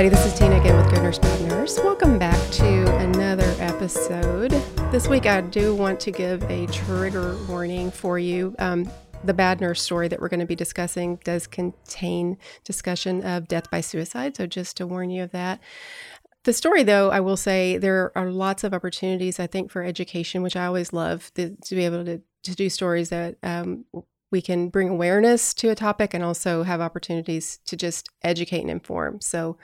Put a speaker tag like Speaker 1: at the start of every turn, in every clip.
Speaker 1: Everybody, this is Tina again with Good Nurse Bad Nurse. Welcome back to another episode. This week, I do want to give a trigger warning for you. Um, the bad nurse story that we're going to be discussing does contain discussion of death by suicide, so just to warn you of that. The story, though, I will say there are lots of opportunities, I think, for education, which I always love to, to be able to, to do stories that um, we can bring awareness to a topic and also have opportunities to just educate and inform. So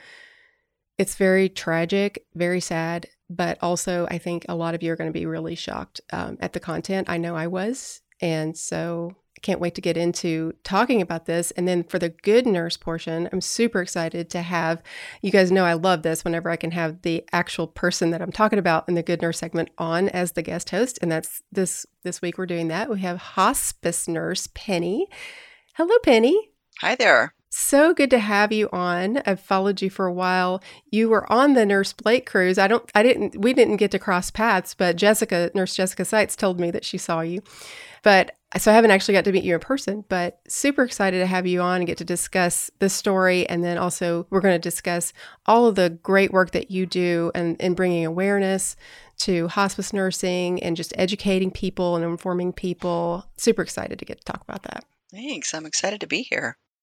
Speaker 1: it's very tragic, very sad, but also I think a lot of you are going to be really shocked um, at the content. I know I was. And so I can't wait to get into talking about this. And then for the good nurse portion, I'm super excited to have you guys know I love this whenever I can have the actual person that I'm talking about in the good nurse segment on as the guest host. And that's this this week we're doing that. We have hospice nurse Penny. Hello, Penny.
Speaker 2: Hi there.
Speaker 1: So good to have you on. I've followed you for a while. You were on the Nurse Blake cruise. I don't I didn't we didn't get to cross paths, but Jessica, Nurse Jessica Seitz told me that she saw you. But so I haven't actually got to meet you in person, but super excited to have you on and get to discuss the story. And then also, we're going to discuss all of the great work that you do and in bringing awareness to hospice nursing and just educating people and informing people. Super excited to get to talk about that.
Speaker 2: Thanks. I'm excited to be here.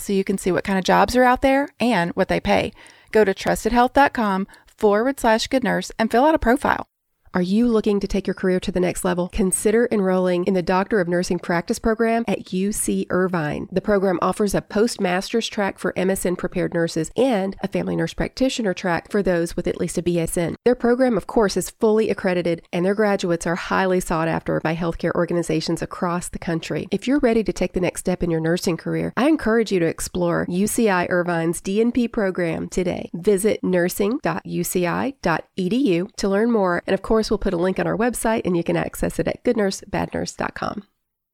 Speaker 3: so you can see what kind of jobs are out there and what they pay. Go to trustedhealth.com forward slash good nurse and fill out a profile.
Speaker 1: Are you looking to take your career to the next level? Consider enrolling in the Doctor of Nursing Practice program at UC Irvine. The program offers a postmaster's track for MSN prepared nurses and a family nurse practitioner track for those with at least a BSN. Their program, of course, is fully accredited and their graduates are highly sought after by healthcare organizations across the country. If you're ready to take the next step in your nursing career, I encourage you to explore UCI Irvine's DNP program today. Visit nursing.uci.edu to learn more and of course we'll put a link on our website and you can access it at goodnursebadnurse.com.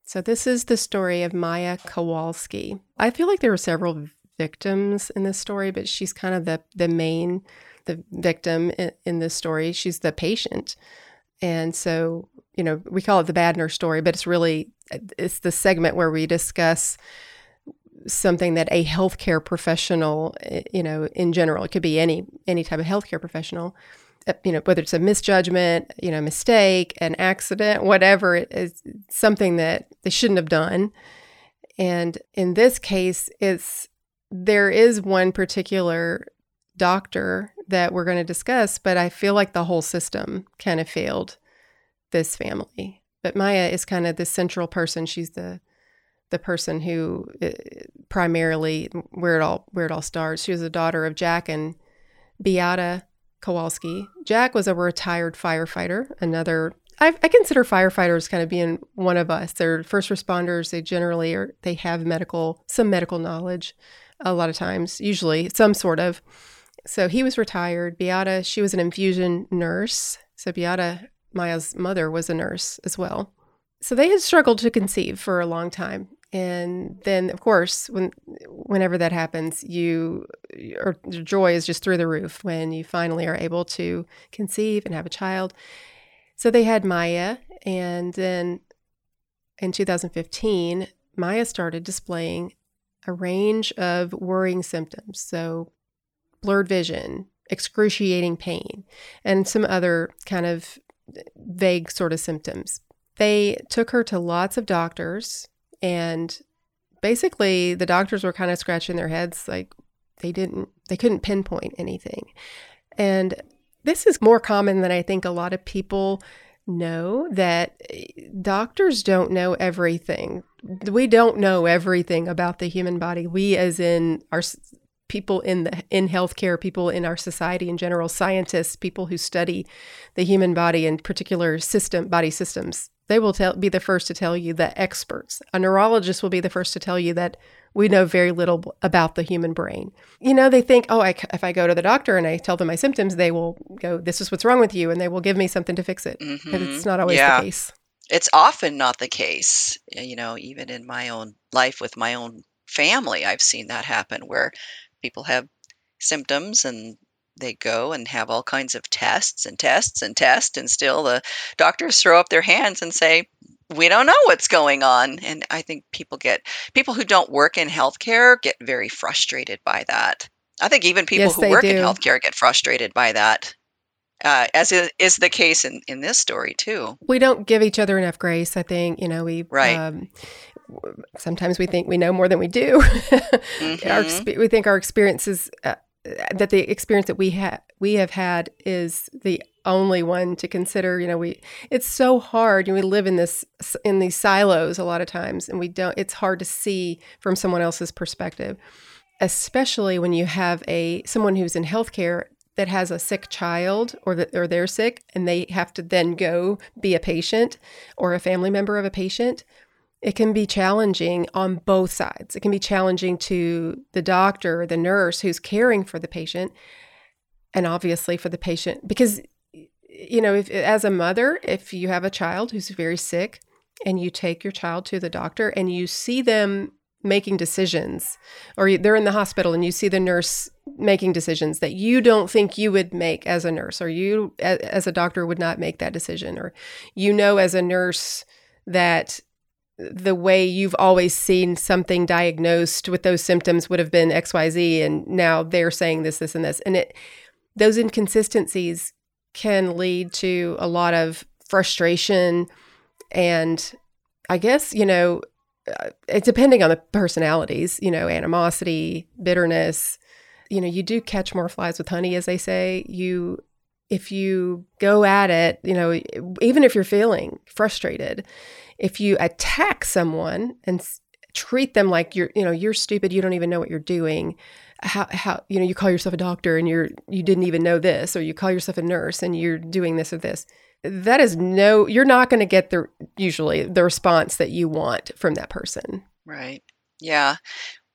Speaker 1: So this is the story of Maya Kowalski. I feel like there were several victims in this story, but she's kind of the the main the victim in, in this story. She's the patient. And so, you know, we call it the bad nurse story, but it's really it's the segment where we discuss something that a healthcare professional, you know, in general, it could be any any type of healthcare professional, you know, whether it's a misjudgment, you know, mistake, an accident, whatever, it is something that they shouldn't have done. And in this case, it's there is one particular doctor that we're going to discuss, but I feel like the whole system kind of failed this family. But Maya is kind of the central person. She's the the person who uh, primarily where it all where it all starts. She was the daughter of Jack and Beata Kowalski. Jack was a retired firefighter, another I, consider firefighters kind of being one of us. They're first responders. They generally are. They have medical, some medical knowledge, a lot of times, usually some sort of. So he was retired. Beata, she was an infusion nurse. So Beata, Maya's mother, was a nurse as well. So they had struggled to conceive for a long time and then of course when whenever that happens you or joy is just through the roof when you finally are able to conceive and have a child so they had maya and then in 2015 maya started displaying a range of worrying symptoms. So, blurred vision, excruciating pain, and some other kind of vague sort of symptoms. They took her to lots of doctors, and basically, the doctors were kind of scratching their heads like they didn't, they couldn't pinpoint anything. And this is more common than I think a lot of people know that eh, doctors don't know everything. We don't know everything about the human body. We, as in our people in the in healthcare, people in our society in general, scientists, people who study the human body and particular system body systems, they will tell be the first to tell you that experts. A neurologist will be the first to tell you that we know very little about the human brain. You know, they think, oh, I, if I go to the doctor and I tell them my symptoms, they will go, this is what's wrong with you, and they will give me something to fix it. Mm-hmm. But it's not always yeah. the case.
Speaker 2: It's often not the case. You know, even in my own life with my own family, I've seen that happen where people have symptoms and they go and have all kinds of tests and tests and tests, and still the doctors throw up their hands and say, we don't know what's going on. And I think people get, people who don't work in healthcare get very frustrated by that. I think even people yes, who work do. in healthcare get frustrated by that. Uh, as is, is, the case in, in this story too.
Speaker 1: We don't give each other enough grace. I think you know we
Speaker 2: right. Um,
Speaker 1: sometimes we think we know more than we do. mm-hmm. our, we think our experiences uh, that the experience that we have we have had is the only one to consider you know we it's so hard you know, we live in this in these silos a lot of times and we don't it's hard to see from someone else's perspective especially when you have a someone who's in healthcare that has a sick child or that or they're sick and they have to then go be a patient or a family member of a patient it can be challenging on both sides. It can be challenging to the doctor, the nurse who's caring for the patient, and obviously for the patient because you know, if as a mother, if you have a child who's very sick and you take your child to the doctor and you see them making decisions or they're in the hospital and you see the nurse making decisions that you don't think you would make as a nurse or you as a doctor would not make that decision or you know as a nurse that the way you've always seen something diagnosed with those symptoms would have been XYZ and now they're saying this this and this. And it those inconsistencies can lead to a lot of frustration and I guess you know uh, it's depending on the personalities you know animosity bitterness. You know you do catch more flies with honey as they say. You if you go at it you know even if you're feeling frustrated if you attack someone and treat them like you're you know you're stupid you don't even know what you're doing how how you know you call yourself a doctor and you're you didn't even know this or you call yourself a nurse and you're doing this or this that is no you're not going to get the usually the response that you want from that person.
Speaker 2: Right. Yeah.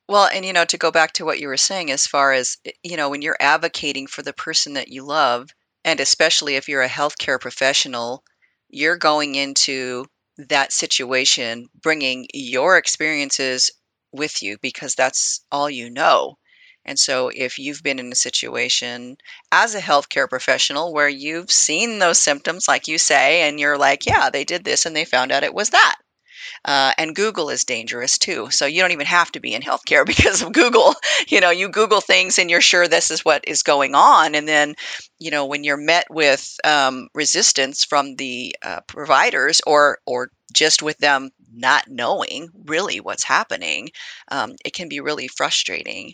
Speaker 2: Well and you know to go back to what you were saying as far as eh, you know when you're advocating for the person that you love and especially if you're a healthcare professional you're going into that situation bringing your experiences with you because that's all you know. And so, if you've been in a situation as a healthcare professional where you've seen those symptoms, like you say, and you're like, yeah, they did this and they found out it was that, uh, and Google is dangerous too. So you don't even have to be in healthcare because of Google. You know, you Google things and you're sure this is what is going on. And then, you know, when you're met with um, resistance from the uh, providers or, or just with them not knowing really what's happening, um, it can be really frustrating.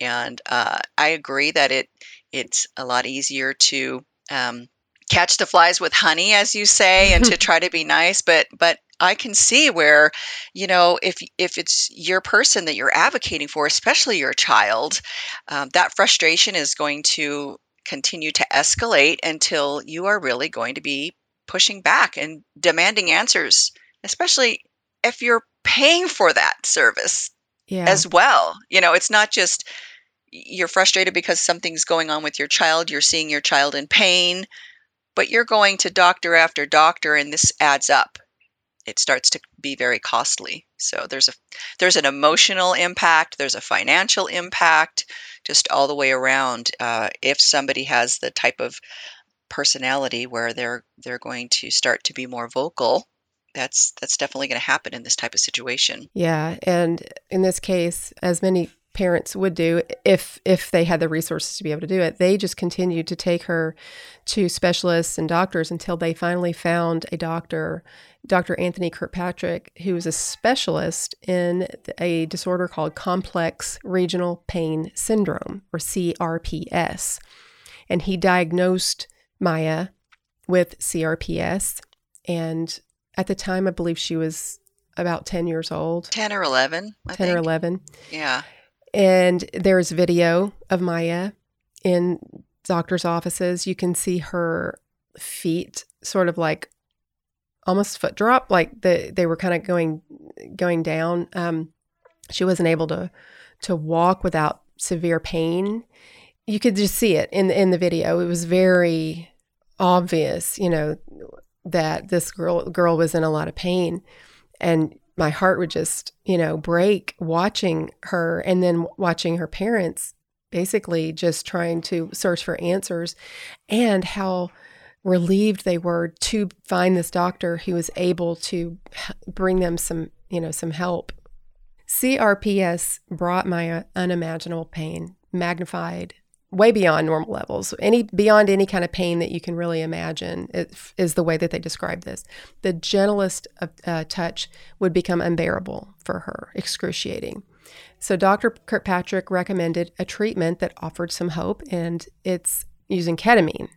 Speaker 2: And uh, I agree that it it's a lot easier to um, catch the flies with honey, as you say, and to try to be nice. But but I can see where, you know, if if it's your person that you're advocating for, especially your child, um, that frustration is going to continue to escalate until you are really going to be pushing back and demanding answers, especially if you're paying for that service yeah. as well. You know, it's not just you're frustrated because something's going on with your child, you're seeing your child in pain, but you're going to doctor after doctor and this adds up it starts to be very costly. So there's a there's an emotional impact, there's a financial impact, just all the way around. Uh, if somebody has the type of personality where they're they're going to start to be more vocal, that's that's definitely going to happen in this type of situation.
Speaker 1: Yeah, and in this case, as many parents would do if if they had the resources to be able to do it, they just continued to take her to specialists and doctors until they finally found a doctor, Dr. Anthony Kirkpatrick, who was a specialist in a disorder called complex regional pain syndrome or CRPS. And he diagnosed Maya with CRPS and at the time, I believe she was about 10 years old.
Speaker 2: 10 or 11. I
Speaker 1: 10
Speaker 2: think.
Speaker 1: or 11.
Speaker 2: Yeah.
Speaker 1: And there's video of Maya in doctor's offices. You can see her feet sort of like almost foot drop, like the, they were kind of going going down. Um, she wasn't able to to walk without severe pain. You could just see it in in the video. It was very obvious, you know, that this girl girl was in a lot of pain and Maya heart would just you know break watching her and then watching her parents basically just trying to search for answers and how relieved they were to find this doctor who was able to bring them some you know some help. Crps brought my uh, unimaginable pain magnified way beyond normal levels. Any beyond any kind of pain that you can really imagine is the way that they describe this. The gentlest uh, touch would become unbearable for her, excruciating. So Dr. Kirkpatrick recommended a treatment that offered some hope, and it's using ketamine.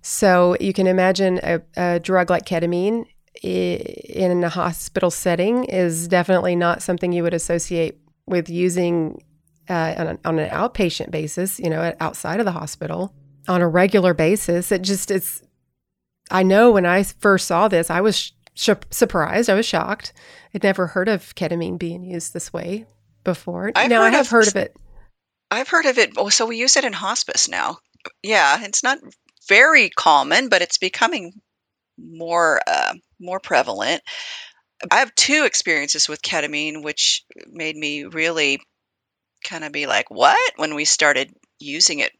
Speaker 1: So you can imagine a, a drug like ketamine in a hospital setting is definitely not something you would associate with using uh, on, a, on an outpatient basis, you know, outside of the hospital on a regular basis. It just it's. I know when I first saw this, I was sh- surprised. I was shocked. I'd never heard of ketamine being used this way before.
Speaker 2: I've
Speaker 1: now I have
Speaker 2: of,
Speaker 1: heard of it.
Speaker 2: I've heard of it. Oh, so we use it in hospice now. Yeah, it's not very common, but it's becoming more uh, more prevalent. I have two experiences with ketamine, which made me really kind of be like, what? When we started using it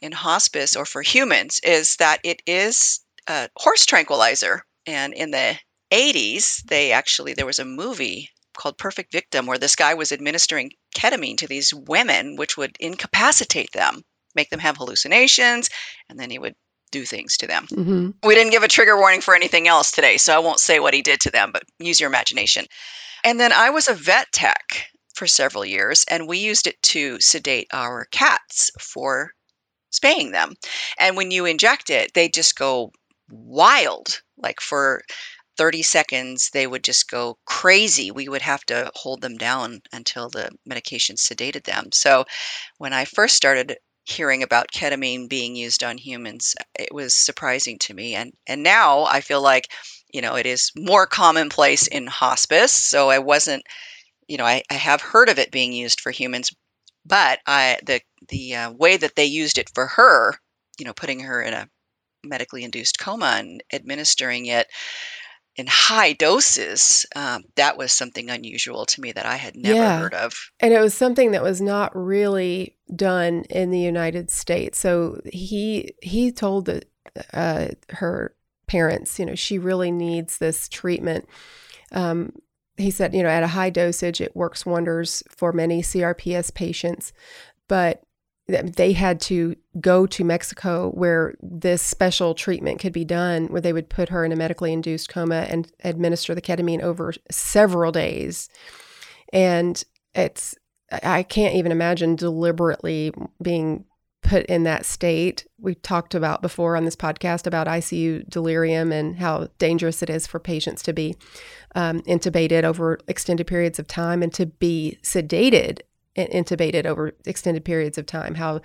Speaker 2: in hospice or for humans, is that it is a horse tranquilizer. And in the 80s, they actually, there was a movie called Perfect Victim where this guy was administering ketamine to these women, which would incapacitate them, make them have hallucinations, and then he would do things to them.
Speaker 1: Mm-hmm.
Speaker 2: We didn't give a trigger warning for anything else today, so I won't say what he did to them, but use your imagination. And then I was a vet tech for several years, and we used it to sedate our cats for spaying them. And when you inject it, they just go wild. Like for 30 seconds, they would just go crazy. We would have to hold them down until the medication sedated them. So when I first started hearing about ketamine being used on humans, it was surprising to me. And and now I feel like, you know, it is more commonplace in hospice. So I wasn't you know, I, I have heard of it being used for humans, but I the the uh, way that they used it for her, you know, putting her in a medically induced coma and administering it in high doses, um, that was something unusual to me that I had never
Speaker 1: Yeah.
Speaker 2: heard of.
Speaker 1: And it was something that was not really done in the United States. So he he told the, uh, her parents, you know, she really needs this treatment. Um, he said, you know, at a high dosage, it works wonders for many CRPS patients, but they had to go to Mexico where this special treatment could be done, where they would put her in a medically induced coma and administer the ketamine over several days. And it's, I can't even imagine deliberately being put in that state. We talked about before on this podcast about ICU delirium and how dangerous it is for patients to be um, intubated over extended periods of time and to be sedated and intubated over extended periods of time, how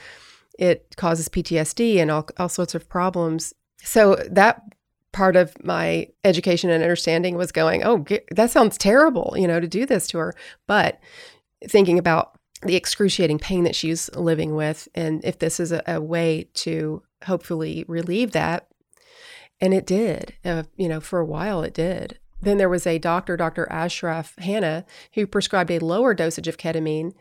Speaker 1: it causes PTSD and all, all sorts of problems. So that part of my education and understanding was going, oh, that sounds terrible, you know, to do this to her. But thinking about the excruciating pain that she's living with, and if this is a, a way to hopefully relieve that, and it did, uh, you know, for a while it did. Then there was a doctor, Dr. Ashraf Hanna, who prescribed a lower dosage of ketamine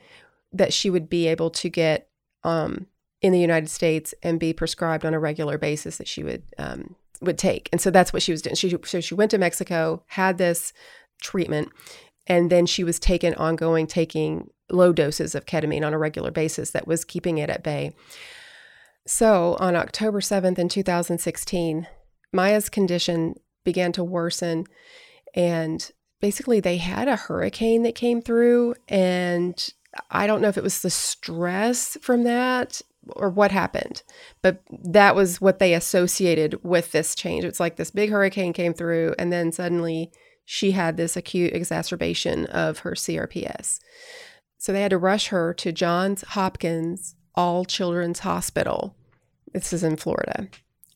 Speaker 1: that she would be able to get um, in the United States and be prescribed on a regular basis that she would um, would take. And so that's what she was doing. She so she went to Mexico, had this treatment, and then she was taken ongoing taking low doses of ketamine on a regular basis that was keeping it at bay. So, on October 7th in 2016, Maya's condition began to worsen and basically they had a hurricane that came through and I don't know if it was the stress from that or what happened, but that was what they associated with this change. It's like this big hurricane came through, and then suddenly she had this acute exacerbation of her CRPS. So they had to rush her to Johns Hopkins All Children's Hospital. This is in Florida.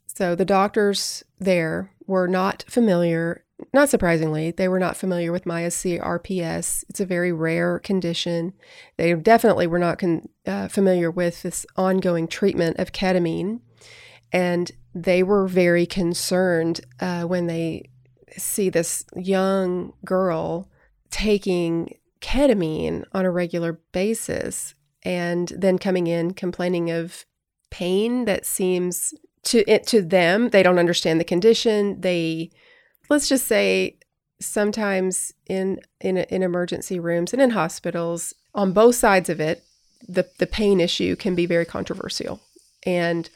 Speaker 1: So the doctors there were not familiar not surprisingly, they were not familiar with Maya's CRPS. It's a very rare condition. They definitely were not con- uh, familiar with this ongoing treatment of ketamine. And they were very concerned uh, when they see this young girl taking ketamine on a regular basis and then coming in complaining of pain that seems to it to them they don't understand the condition. They let's just say sometimes in in in emergency rooms and in hospitals on both sides of it the the pain issue can be very controversial. And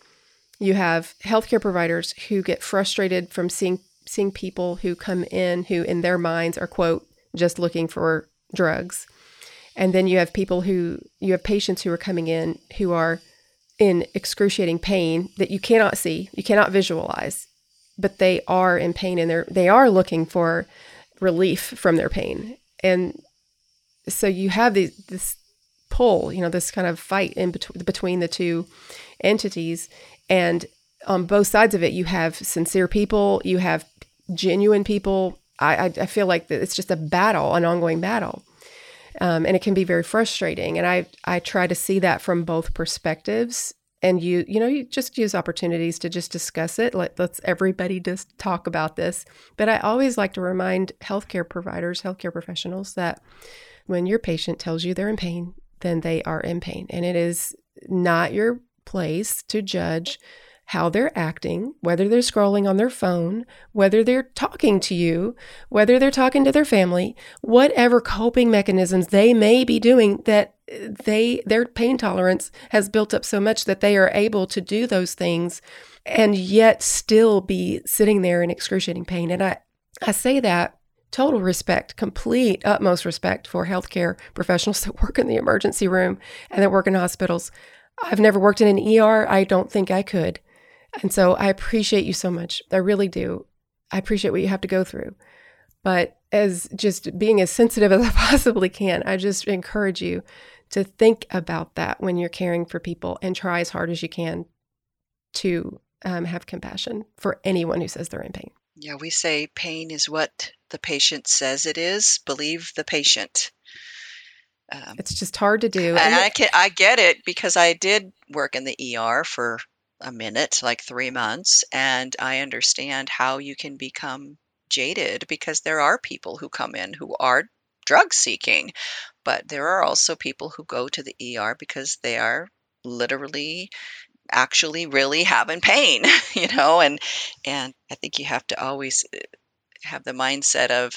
Speaker 1: you have healthcare providers who get frustrated from seeing seeing people who come in who in their minds are quote just looking for drugs. And then you have people who you have patients who are coming in who are in excruciating pain that you cannot see you cannot visualize but they are in pain and they're they are looking for relief from their pain. And so you have these, this pull you know this kind of fight in between between the two entities. And on both sides of it you have sincere people you have genuine people i i, feel like it's just a battle an ongoing battle. Um, and it can be very frustrating. And i i try to see that from both perspectives. And you you know you just use opportunities to just discuss it. Let, let's everybody just talk about this. But i always like to remind healthcare providers healthcare professionals that when your patient tells you they're in pain then they are in pain. And it is not your place to judge how they're acting, whether they're scrolling on their phone, whether they're talking to you, whether they're talking to their family, whatever coping mechanisms they may be doing that they their pain tolerance has built up so much that they are able to do those things and yet still be sitting there in excruciating pain. And I I say that total respect, complete utmost respect for healthcare professionals that work in the emergency room and that work in hospitals. I've never worked in an ER. I don't think I could. And so I appreciate you so much. I really do. I appreciate what you have to go through. But as just being as sensitive as I possibly can, I just encourage you to think about that when you're caring for people and try as hard as you can to um, have compassion for anyone who says they're in pain.
Speaker 2: Yeah, we say pain is what the patient says it is. Believe the patient.
Speaker 1: Um, it's just hard to do.
Speaker 2: And I can I get it because I did work in the ER for a minute, like three months, and I understand how you can become jaded because there are people who come in who are drug seeking, but there are also people who go to the ER because they are literally actually really having pain, you know, and and I think you have to always uh, have the mindset of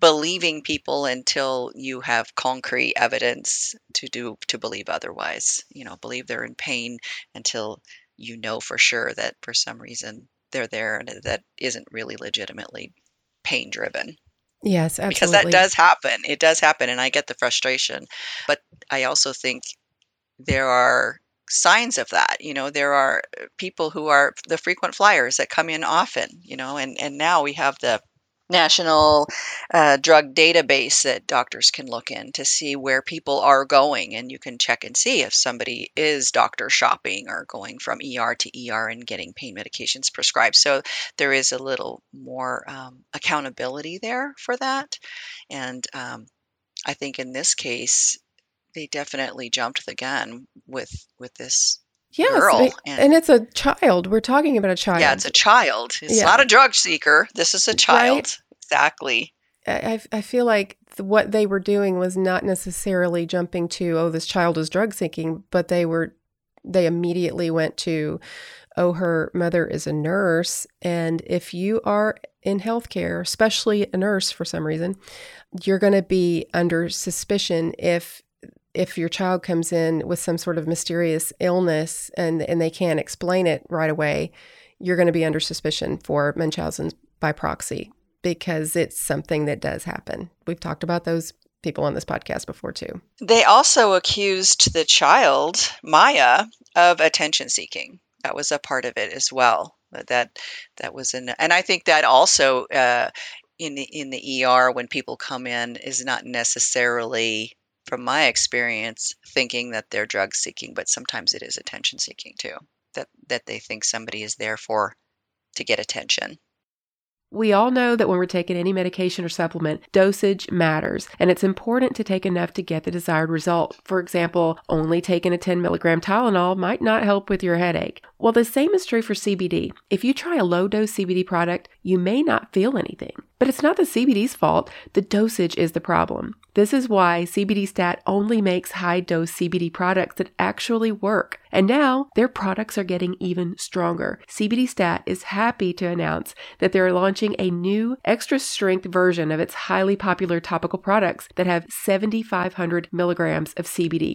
Speaker 2: believing people until you have concrete evidence to do to believe otherwise. You know, believe they're in pain until you know for sure that for some reason they're there and that isn't really legitimately pain driven.
Speaker 1: Yes, absolutely.
Speaker 2: Because that does happen. It does happen and I get the frustration. But I also think there are signs of that you know there are uh, people who are the frequent flyers that come in often you know and and now we have the national uh, drug database that doctors can look in to see where people are going and you can check and see if somebody is doctor shopping or going from er to er and getting pain medications prescribed. So there is a little more um, accountability there for that. And um, i think in this case they definitely jumped the gun with with this Yes, girl.
Speaker 1: And, and, it's a child. We're talking about a child.
Speaker 2: Yeah, it's a child. It's yeah. not a drug seeker. This is a child. Right? Exactly.
Speaker 1: I, I feel like what they were doing was not necessarily jumping to, oh, this child is drug seeking, but they were, they immediately went to, oh, her mother is a nurse. And if you are in healthcare, especially a nurse for some reason, you're going to be under suspicion if if your child comes in with some sort of mysterious illness and and they can't explain it right away, you're going to be under suspicion for Munchausen by proxy because it's something that does happen. We've talked about those people on this podcast before too.
Speaker 2: They also accused the child, Maya, of attention seeking. That was a part of it as well. That that was in, and I think that also uh, in the in the ER when people come in is not necessarily from my experience, thinking that they're drug seeking, but sometimes it is attention seeking too. That that they think somebody is there for to get attention.
Speaker 1: We all know that when we're taking any medication or supplement, dosage matters, and it's important to take enough to get the desired result. For example, only taking a 10 milligram Tylenol might not help with your headache. Well, the same is true for CBD. If you try a low dose CBD product, you may not feel anything. But it's not the CBD's fault, the dosage is the problem. This is why CBD Stat only makes high dose CBD products that actually work. And now their products are getting even stronger. CBD Stat is happy to announce that they're launching a new extra strength version of its highly popular topical products that have 7,500 milligrams of CBD.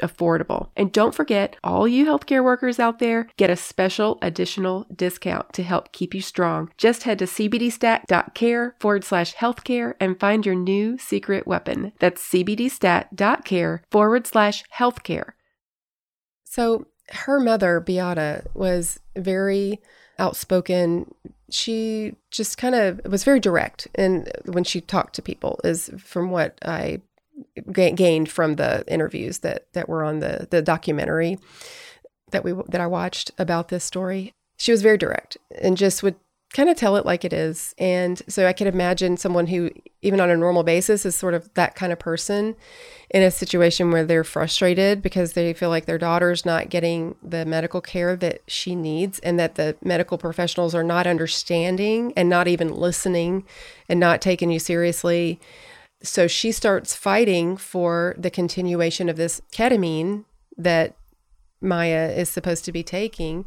Speaker 1: affordable. And don't forget, all you healthcare workers out there get a special additional discount to help keep you strong. Just head to cbdstat.care forward slash healthcare and find your new secret weapon. That's cbdstat.care forward slash healthcare. So her mother, Beata, was very outspoken. She just kind of was very direct and when she talked to people is from what I gained from the interviews that that were on the the documentary that we that I watched about this story. She was very direct and just would kind of tell it like it is. And so I could imagine someone who even on a normal basis is sort of that kind of person in a situation where they're frustrated because they feel like their daughter's not getting the medical care that she needs and that the medical professionals are not understanding and not even listening and not taking you seriously so she starts fighting for the continuation of this ketamine that Maya is supposed to be taking.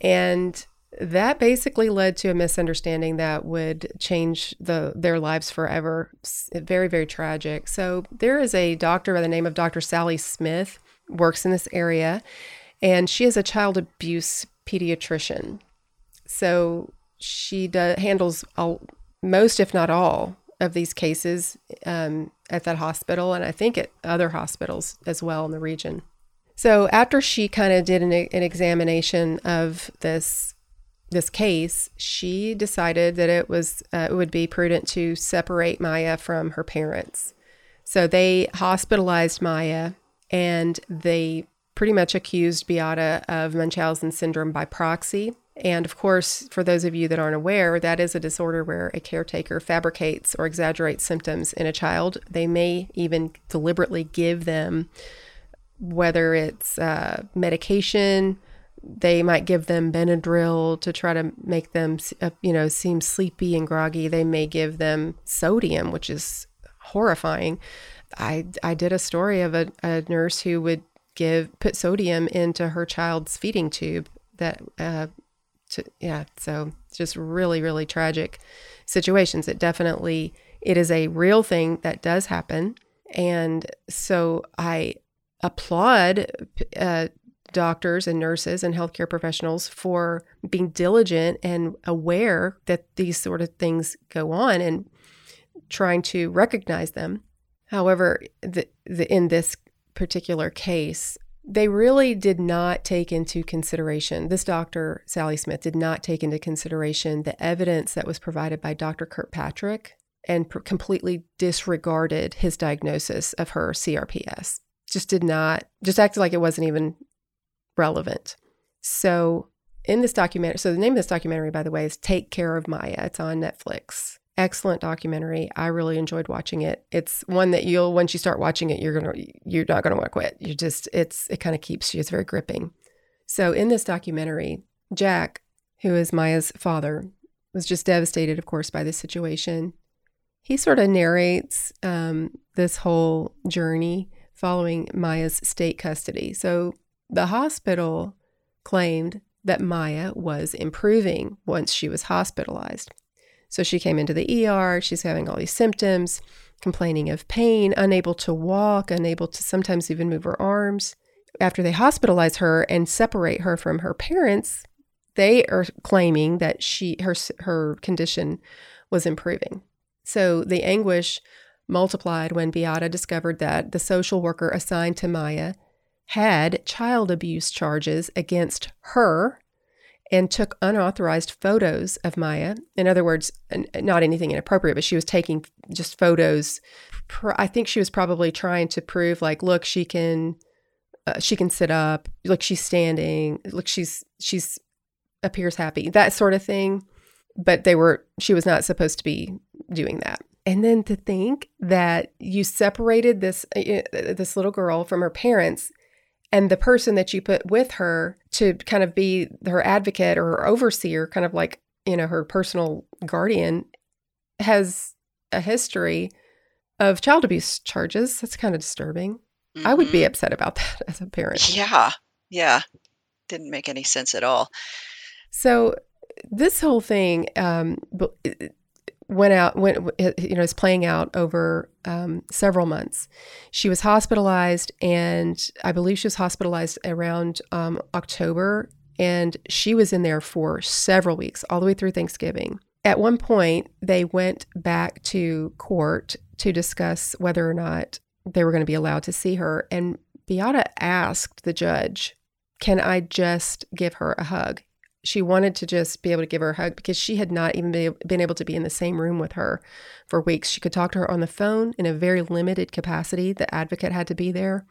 Speaker 1: And that basically led to a misunderstanding that would change the their lives forever. Very, very tragic. So there is a doctor by the name of Dr. Sally Smith, works in this area, and she is a child abuse pediatrician. So she does, handles all, most, if not all, of these cases um, at that hospital, and I think at other hospitals as well in the region. So after she kind of did an, an examination of this this case, she decided that it was uh, it would be prudent to separate Maya from her parents. So they hospitalized Maya, and they pretty much accused Beata of Munchausen syndrome by proxy and of course, for those of you that aren't aware, that is a disorder where a caretaker fabricates or exaggerates symptoms in a child. They may even deliberately give them, whether it's uh, medication, they might give them Benadryl to try to make them, uh, you know, seem sleepy and groggy. They may give them sodium, which is horrifying. I I did a story of a, a nurse who would give put sodium into her child's feeding tube that uh, to, yeah, so just really, really tragic situations. It definitely, it is a real thing that does happen. And so I applaud uh, doctors and nurses and healthcare professionals for being diligent and aware that these sort of things go on and trying to recognize them. However, the, the, in this particular case, they really did not take into consideration, this doctor, Sally Smith, did not take into consideration the evidence that was provided by Dr. Kirkpatrick and pr- completely disregarded his diagnosis of her CRPS. Just did not, just acted like it wasn't even relevant. So in this documentary, so the name of this documentary, by the way, is Take Care of Maya. It's on Netflix. Excellent documentary. I really enjoyed watching it. It's one that you'll once you start watching it, you're gonna you're not gonna want to quit. You just it's it kind of keeps you. It's very gripping. So in this documentary, Jack, who is Maya's father, was just devastated, of course, by this situation. He sort of narrates um, this whole journey following Maya's state custody. So the hospital claimed that Maya was improving once she was hospitalized. So she came into the ER, she's having all these symptoms, complaining of pain, unable to walk, unable to sometimes even move her arms. After they hospitalize her and separate her from her parents, they are claiming that she her her condition was improving. So the anguish multiplied when Beata discovered that the social worker assigned to Maya had child abuse charges against her and took unauthorized photos of Maya. In other words, not anything inappropriate, but she was taking just photos. I think she was probably trying to prove, like, look, she can, uh, she can sit up. Look, she's standing. Look, she's she's appears happy. That sort of thing. But they were. She was not supposed to be doing that. And then to think that you separated this uh, uh, this little girl from her parents and the person that you put with her to kind of be her advocate or her overseer, kind of like, you know, her personal guardian has a history of child abuse charges. That's kind of disturbing. Mm-hmm. I would be mm-hmm. upset about that as a parent.
Speaker 2: Yeah. Yeah. Didn't make any sense at all.
Speaker 1: So this whole thing um, went out went you know is playing out over um, several months. She was hospitalized and i believe she was hospitalized around um, october and she was in there for several weeks all the way through thanksgiving. At one point they went back to court to discuss whether or not they were going to be allowed to see her and beata asked the judge can i just give her a hug she wanted to just be able to give her a hug because she had not even been able to be in the same room with her for weeks. She could talk to her on the phone in a very limited capacity. The advocate had to be there,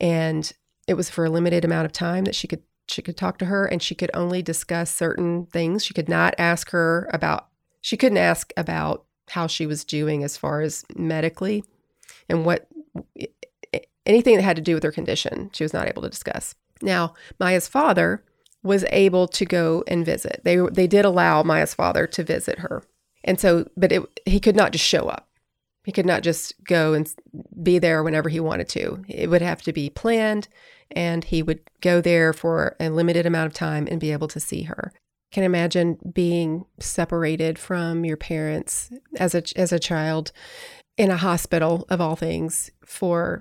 Speaker 1: and it was for a limited amount of time that she could she could talk to her, and she could only discuss certain things. She could not ask her about. She couldn't ask about how she was doing as far as medically, and what anything that had to do with her condition. She was not able to discuss. Now, Maya's father was able to go and visit. They they did allow Maya's father to visit her. And so but it, he could not just show up. He could not just go and be there whenever he wanted to. It would have to be planned and he would go there for a limited amount of time and be able to see her. Can imagine being separated from your parents as a as a child in a hospital of all things for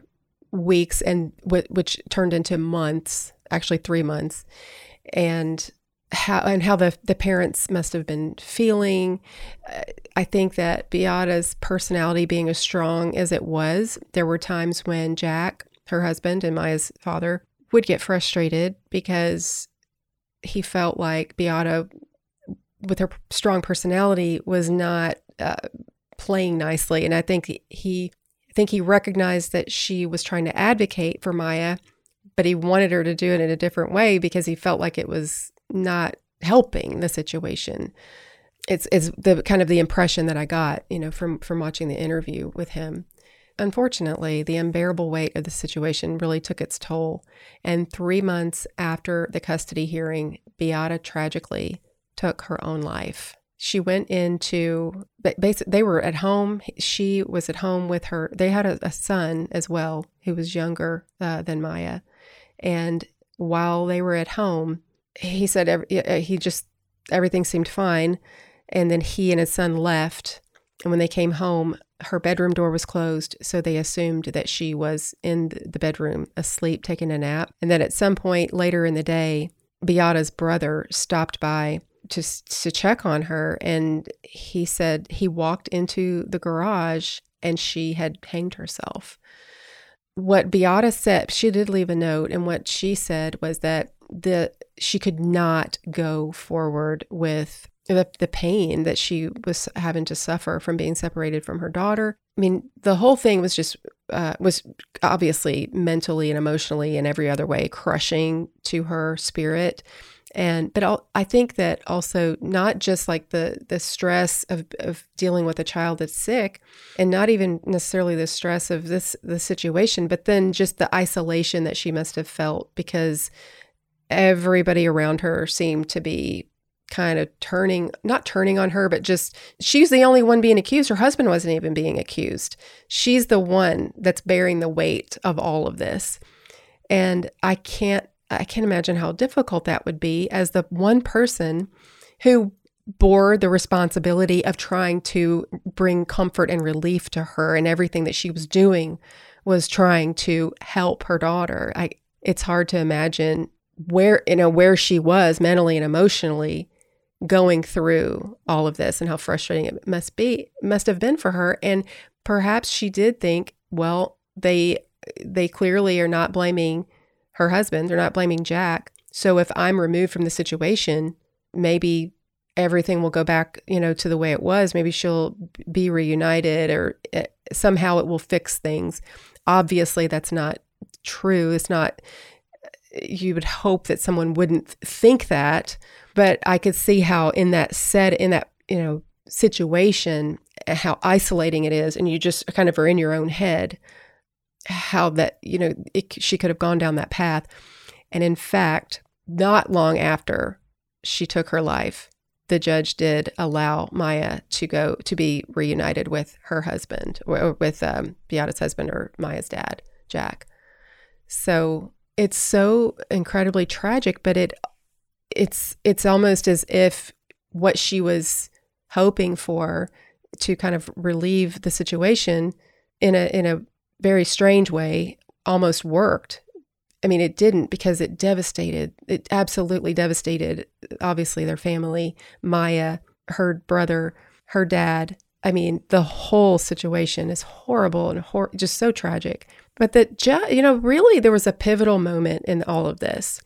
Speaker 1: weeks and which turned into months, actually 3 months and how and how the the parents must have been feeling. I think that Beata's personality being as strong as it was, there were times when Jack, her husband, and Maya's father would get frustrated because he felt like Beata, with her strong personality, was not uh, playing nicely, and I think he. I think he recognized that she was trying to advocate for Maya, but he wanted her to do it in a different way because he felt like it was not helping the situation. It's it's the kind of the impression that I got, you know, from from watching the interview with him. Unfortunately, the unbearable weight of the situation really took its toll. And three months after the custody hearing, Beata tragically took her own life. She went into, basically, they were at home. She was at home with her. They had a, a son as well who was younger uh, than Maya. And while they were at home, he said uh, he just everything seemed fine. And then he and his son left. And when they came home, her bedroom door was closed. So they assumed that she was in the bedroom asleep, taking a nap. And then at some point later in the day, Beata's brother stopped by to, to check on her. And he said he walked into the garage and she had hanged herself what Beata said, she did leave a note, and what she said was that the she could not go forward with the, the pain that she was having to suffer from being separated from her daughter. I mean, the whole thing was just uh, was obviously mentally and emotionally and every other way crushing to her spirit. And but i think that also not just like the the stress of, of dealing with a child that's sick and not even necessarily the stress of this the situation but then just the isolation that she must have felt because everybody around her seemed to be kind of turning not turning on her but just she's the only one being accused. Her husband wasn't even being accused. She's the one that's bearing the weight of all of this. And i can't I can't imagine how difficult that would be as the one person who bore the responsibility of trying to bring comfort and relief to her and everything that she was doing was trying to help her daughter. I it's hard to imagine where you know where she was mentally and emotionally going through all of this and how frustrating it must be must have been for her and perhaps she did think well they they clearly are not blaming her husband. They're not blaming Jack. So if I'm removed from the situation, maybe everything will go back, you know, to the way it was. Maybe she'll be reunited or eh, somehow it will fix things. Obviously, that's not true. It's not, you would hope that someone wouldn't think that, but I could see how in that set, in that, you know, situation, eh, how isolating it is. And you just kind of are in your own head how that, you know, it, she could have gone down that path. And in fact, not long after she took her life, the judge did allow Maya to go to be reunited with her husband or with um, Beata's husband or Maya's dad, Jack. So it's so incredibly tragic, but it it's it's almost as if what she was hoping for to kind of relieve the situation in a in a very strange way almost worked. I mean, it didn't because it devastated, it absolutely devastated, obviously, their family, Maya, her brother, her dad. I mean, the whole situation is horrible and hor- just so tragic. But that, ju- you know, really there was a pivotal moment in all of this.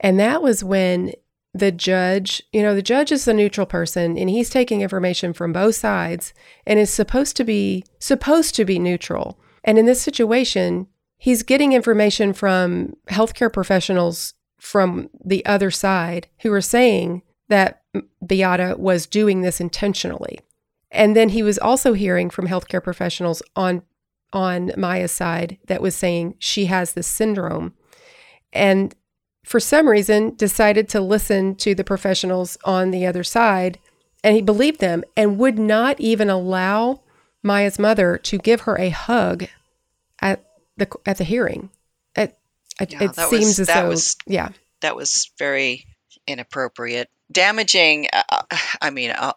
Speaker 1: And that was when the judge, you know, the judge is the neutral person and he's taking information from both sides and is supposed to be supposed to be neutral. And in this situation, he's getting information from healthcare professionals from the other side who are saying that Beata was doing this intentionally. And then he was also hearing from healthcare professionals on on Maya's side that was saying she has this syndrome. And for some reason decided to listen to the professionals on the other side and he believed them and would not even allow Maya's mother to give her a hug at the at the hearing. It it, yeah, it seems
Speaker 2: was,
Speaker 1: as
Speaker 2: that
Speaker 1: though
Speaker 2: was,
Speaker 1: yeah
Speaker 2: that was very inappropriate, damaging. Uh, I mean, uh,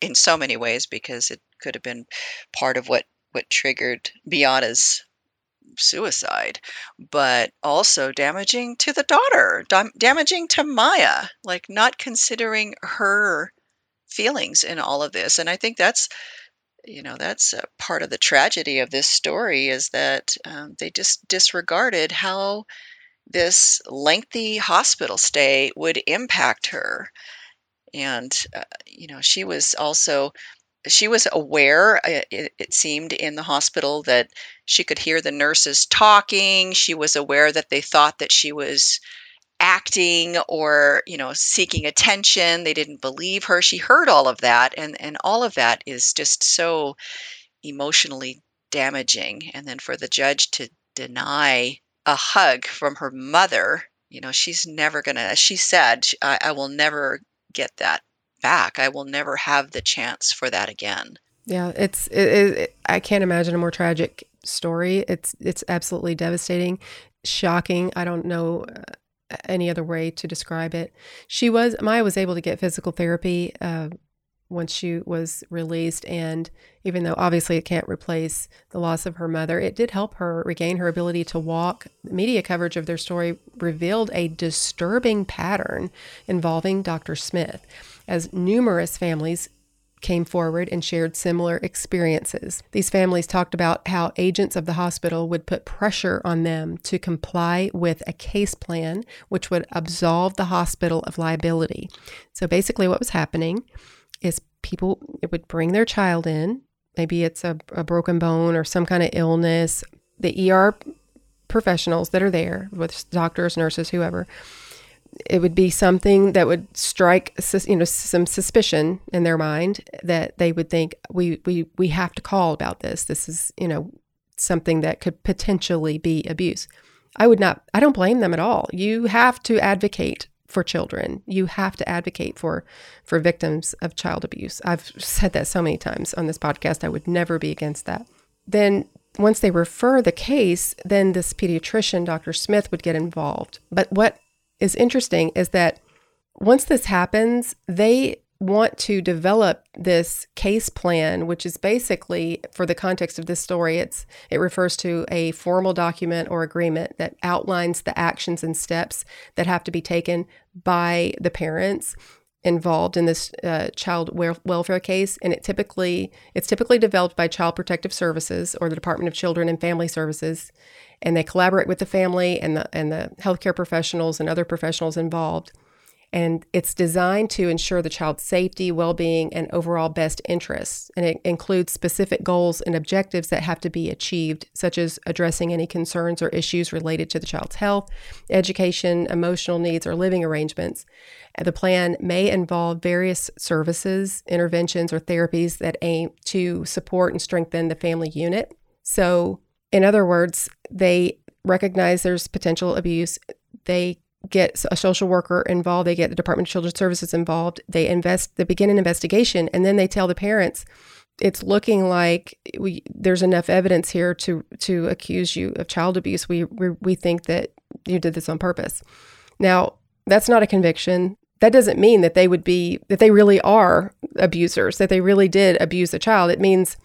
Speaker 2: in so many ways because it could have been part of what what triggered Beata's suicide, but also damaging to the daughter, dam- damaging to Maya, like not considering her feelings in all of this. And I think that's you know that's part of the tragedy of this story is that um, they just disregarded how this lengthy hospital stay would impact her. And uh, you know she was also she was aware uh, it, it, seemed in the hospital that she could hear the nurses talking. She was aware that they thought that she was acting or you know seeking attention. They didn't believe her. She heard all of that and and all of that is just so emotionally damaging. And then for the judge to deny a hug from her mother you know she's never gonna as she said I, I will never get that back. I will never have the chance for that again.
Speaker 1: Yeah it's it, it, i can't imagine a more tragic story. It's it's absolutely devastating shocking. I don't know uh, any other way to describe it. She was Maya was able to get physical therapy uh, once she was released, and even though obviously it can't replace the loss of her mother, it did help her regain her ability to walk. Media coverage of their story revealed a disturbing pattern involving Dr. Smith, as numerous families came forward and shared similar experiences. These families talked about how agents of the hospital would put pressure on them to comply with a case plan which would absolve the hospital of liability. So basically, what was happening is people it would bring their child in, maybe it's a, a broken bone or some kind of illness. The ER professionals that are there, with doctors, nurses, whoever, it would be something that would strike you know some suspicion in their mind that they would think we we we have to call about this. This is you know something that could potentially be abuse. I would not i don't blame them at all. You have to advocate for children. You have to advocate for for victims of child abuse. I've said that so many times on this podcast. I would never be against that. Then once they refer the case then this pediatrician dr smith would get involved. But what is interesting is that once this happens, they want to develop this case plan which is basically for the context of this story it's it refers to a formal document or agreement that outlines the actions and steps that have to be taken by the parents involved in this uh, child welfare case. And it typically it's typically developed by child protective services or the department of children and family services and they collaborate with the family and the and the healthcare professionals and other professionals involved and it's designed to ensure the child's safety, well-being, and overall best interests. And it includes specific goals and objectives that have to be achieved, such as addressing any concerns or issues related to the child's health, education, emotional needs, or living arrangements. The plan may involve various services, interventions, or therapies that aim to support and strengthen the family unit. So, in other words, they recognize there's potential abuse. They get a social worker involved, they get the Department of Children's Services involved, they invest, they begin an investigation, and then they tell the parents, it's looking like we there's enough evidence here to to accuse you of child abuse. We we, we think that you did this on purpose. Now, that's not a conviction. That doesn't mean that they would be that they really are abusers, that they really did abuse a child. It means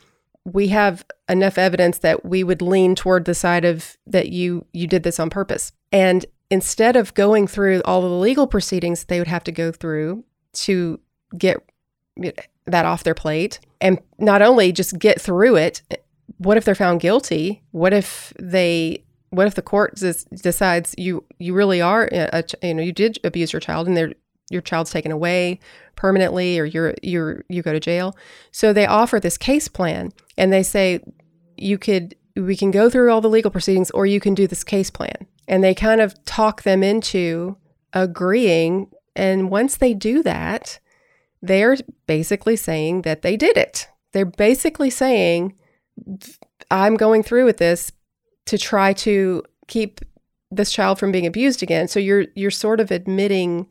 Speaker 1: we have enough evidence that we would lean toward the side of that you you did this on purpose. And instead of going through all of the legal proceedings they would have to go through to get that off their plate and not only just get through it what if they're found guilty what if they what if the court decides you you really are a, you know you did abuse your child and their your child's taken away permanently or you're you're you go to jail so they offer this case plan and they say you could we can go through all the legal proceedings or you can do this case plan and they kind of talk them into agreeing. And once they do that, they're basically saying that they did it. They're basically saying, I'm going through with this to try to keep this child from being abused again. So you're you're sort of admitting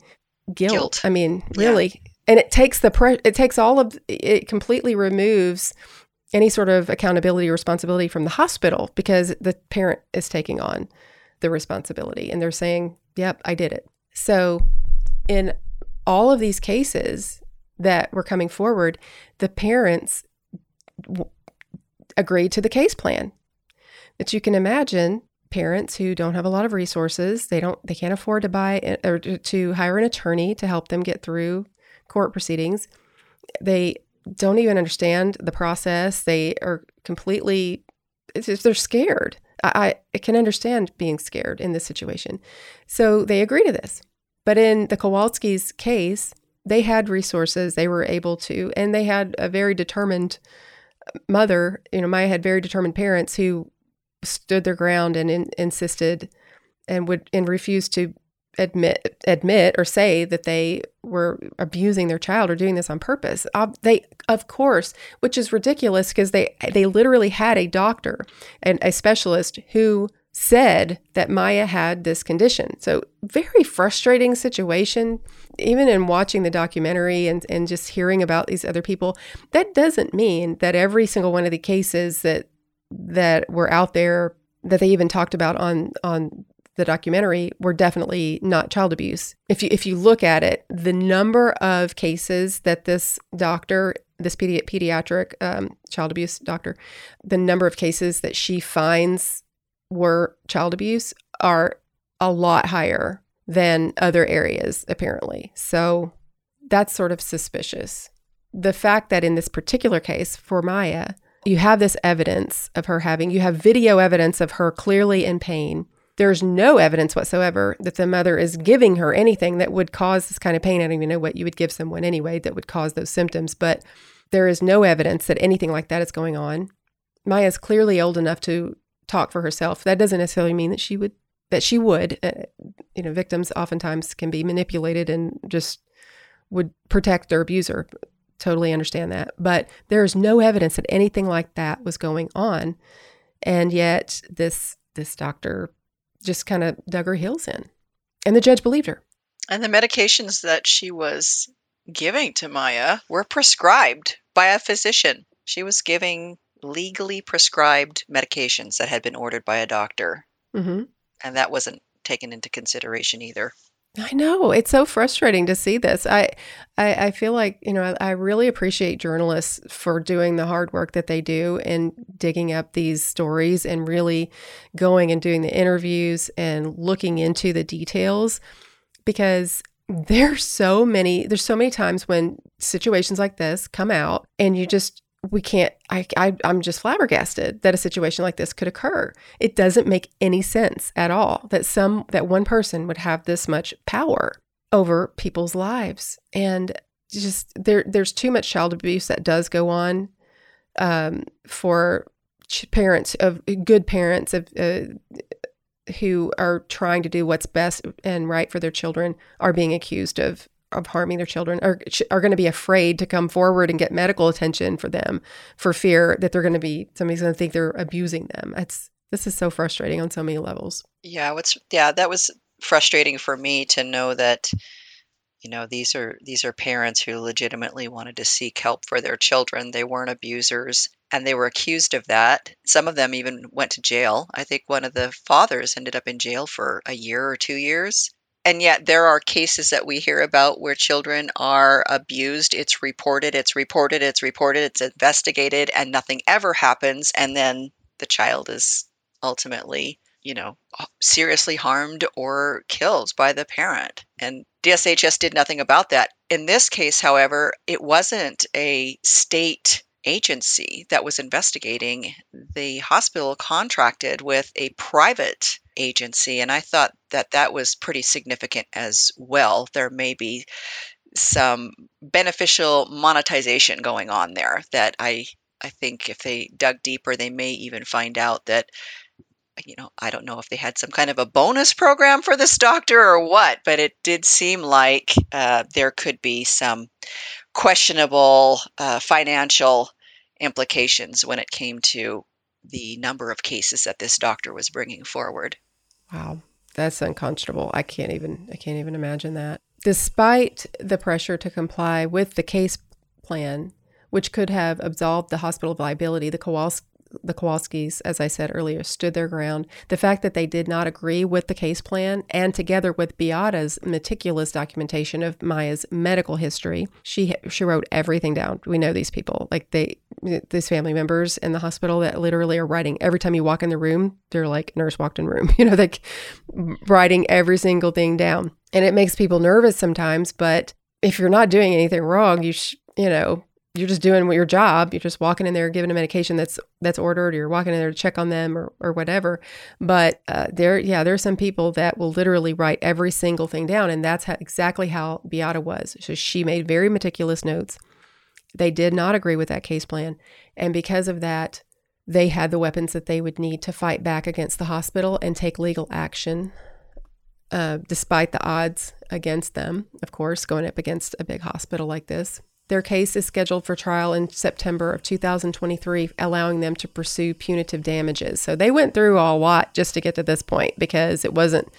Speaker 1: guilt. guilt. I mean, really. And it takes the pre- it takes all of it completely removes any sort of accountability or responsibility from the hospital because the parent is taking on the responsibility and they're saying, yep, I did it. So, in all of these cases that were coming forward, the parents w- agreed to the case plan. But you can imagine parents who don't have a lot of resources, they don't they can't afford to buy eh, or to hire an attorney to help them get through court proceedings. They don't even understand the process. They are completely they're scared. I, I can understand being scared in this situation. So they agree to this. But in the Kowalski's case, they had resources, they were able to, and they had a very determined mother. You know, Maya had very determined parents who stood their ground and in, insisted and would and refused to admit admit or say that they were abusing their child or doing this on purpose. Uh, they of course, which is ridiculous because they they literally had a doctor and a specialist who said that Maya had this condition. So very frustrating situation. Even in watching the documentary and, and just hearing about these other people, that doesn't mean that every single one of the cases that that were out there that they even talked about on on the documentary were definitely not child abuse. If you if you look at it, the number of cases that this doctor, this pedi- pediatric um, child abuse doctor, the number of cases that she finds were child abuse are a lot higher than other areas apparently. So that's sort of suspicious. The fact that in this particular case for Maya, you have this evidence of her having, you have video evidence of her clearly in pain there's no evidence whatsoever that the mother is giving her anything that would cause this kind of pain. I don't even know what you would give someone anyway that would cause those symptoms, but there is no evidence that anything like that is going on. Maya is clearly old enough to talk for herself. That doesn't necessarily mean that she would that she would. Uh, you know, victims oftentimes can be manipulated and just would protect their abuser. Totally understand that. But there is no evidence that anything like that was going on. And yet this this doctor just kind of dug her heels in. And the judge believed her.
Speaker 2: And the medications that she was giving to Maya were prescribed by a physician. She was giving legally prescribed medications that had been ordered by a doctor.
Speaker 1: Mm-hmm.
Speaker 2: And that wasn't taken into consideration either.
Speaker 1: I know it's so frustrating to see this. I, I, I feel like you know I, I, really appreciate journalists for doing the hard work that they do and digging up these stories and really going and doing the interviews and looking into the details because there's so many there's so many times when situations like this come out and you just we can't I, I i'm just flabbergasted that a situation like this could occur. It doesn't make any sense at all that some that one person would have this much power over people's lives. And just there there's too much child abuse that does go on um, for parents of good parents of uh, who are trying to do what's best and right for their children are being accused of of harming their children are are going to be afraid to come forward and get medical attention for them for fear that they're going to be somebody's going to think they're abusing them. It's this is so frustrating on so many levels.
Speaker 2: Yeah, what's yeah, that was frustrating for me to know that you know these are these are parents who legitimately wanted to seek help for their children. They weren't abusers and they were accused of that. Some of them even went to jail. I think one of the fathers ended up in jail for a year or 2 years and yet there are cases that we hear about where children are abused. It's reported it's reported it's reported it's investigated and nothing ever happens. And then the child is ultimately you know seriously harmed or killed by the parent. And DSHS did nothing about that. In this case however it wasn't a state agency that was investigating the hospital contracted with a private agency. And I thought that that was pretty significant as well. There may be some beneficial monetization going on there that I I think if they dug deeper, they may even find out that you know, I don't know if they had some kind of a bonus program for this doctor or what, but it did seem like uh, there could be some questionable uh, financial implications when it came to the number of cases that this doctor was bringing forward.
Speaker 1: Wow, that's unconscionable. I can't even I can't even imagine that. Despite the pressure to comply with the case plan, which could have absolved the hospital of liability, the Kowalski the Kowalskis, as I said earlier, stood their ground. The fact that they did not agree with the case plan, and together with Beata's meticulous documentation of Maya's medical history, she she wrote everything down. We know these people, like they these family members in the hospital that literally are writing every time you walk in the room. They're like nurse walked in room, you know, like writing every single thing down, and it makes people nervous sometimes. But if you're not doing anything wrong, you sh- you know you're just doing your job. You're just walking in there, giving a medication that's that's ordered. Or you're walking in there to check on them or or whatever. But uh, there, yeah, there are some people that will literally write every single thing down, and that's how, exactly how Beata was. So she made very meticulous notes. They did not agree with that case plan, and because of that, they had the weapons that they would need to fight back against the hospital and take legal action. Uh, despite the odds against them, of course, going up against a big hospital like this. Their case is scheduled for trial in September of 2023, allowing them to pursue punitive damages. So they went through a lot just to get to this point because it wasn't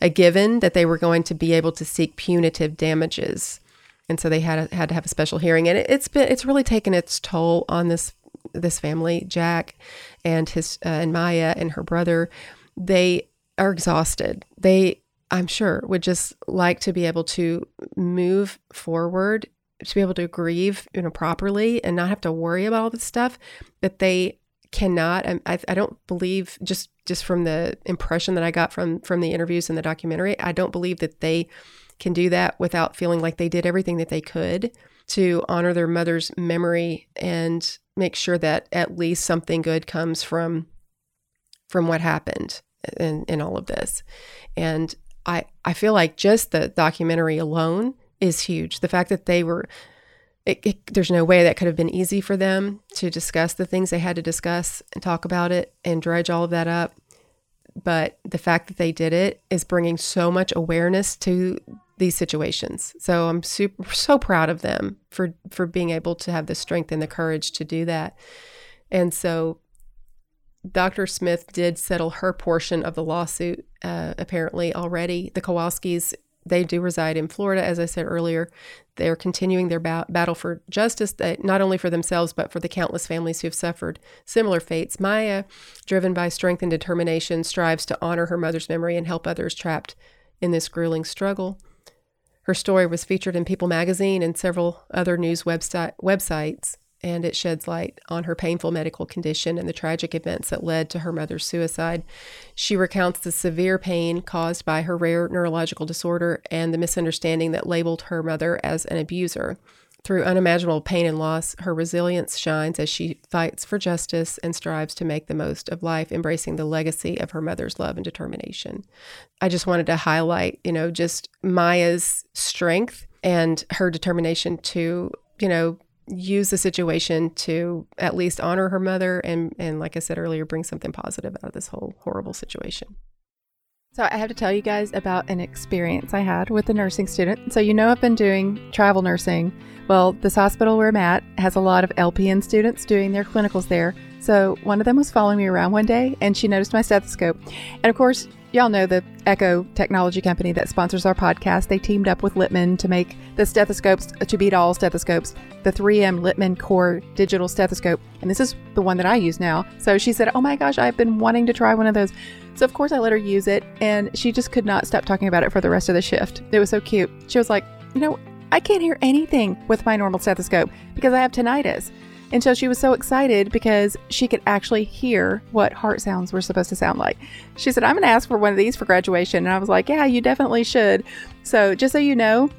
Speaker 1: a given that they were going to be able to seek punitive damages. And so they had had to have a special hearing, and it, has been it's really taken its toll on this this family, Jack and his uh, and Maya and her brother. They are exhausted. They I'm sure would just like to be able to move forward to be able to grieve, you know, properly and not have to worry about all this stuff that they cannot. I, I don't believe just just from the impression that I got from from the interviews and the documentary, I don't believe that they can do that without feeling like they did everything that they could to honor their mother's memory and make sure that at least something good comes from from what happened in, in all of this. And I I feel like just the documentary alone is huge. The fact that they were, it, it, there's no way that could have been easy for them to discuss the things they had to discuss and talk about it and dredge all of that up. but the fact that they did it is bringing so much awareness to these situations. So I'm super so proud of them for for being able to have the strength and the courage to do that. And so Dr. Smith did settle her portion of the lawsuit uh, apparently already. The Kowalskis they do reside in Florida, as I said earlier. They're continuing their ba- battle for justice, that not only for themselves, but for the countless families who have suffered similar fates. Maya, driven by strength and determination, strives to honor her mother's memory and help others trapped in this grueling struggle. Her story was featured in People magazine and several other news website, websites and it sheds light on her painful medical condition and the tragic events that led to her mother's suicide. She recounts the severe pain caused by her rare neurological disorder and the misunderstanding that labeled her mother as an abuser. Through unimaginable pain and loss, her resilience shines as she fights for justice and strives to make the most of life, embracing the legacy of her mother's love and determination. I just wanted to highlight, you know, just Maya's strength and her determination to, you know, use the situation to at least honor her mother and and like I said earlier bring something positive out of this whole horrible situation.
Speaker 3: So I have to tell you guys about an experience I had with a nursing student. So you know I've been doing travel nursing. Well, this hospital where I'm at has a lot of LPN students doing their clinicals there. So one of them was following me around one day and she noticed my stethoscope. And of course, y'all know the Eko technology company that sponsors our podcast. They teamed up with Littmann to make the stethoscopes uh, to beat all stethoscopes, the 3M Littmann Core digital stethoscope. And this is the one that I use now. So she said, Oh my gosh, I've been wanting to try one of those. So of course I let her use it and she just could not stop talking about it for the rest of the shift. It was so cute. She was like, You know, I can't hear anything with my normal stethoscope because I have tinnitus. And so she was so excited because she could actually hear what heart sounds were supposed to sound like. She said, I'm going to ask for one of these for graduation. And I was like, Yeah, you definitely should. So, just so you know,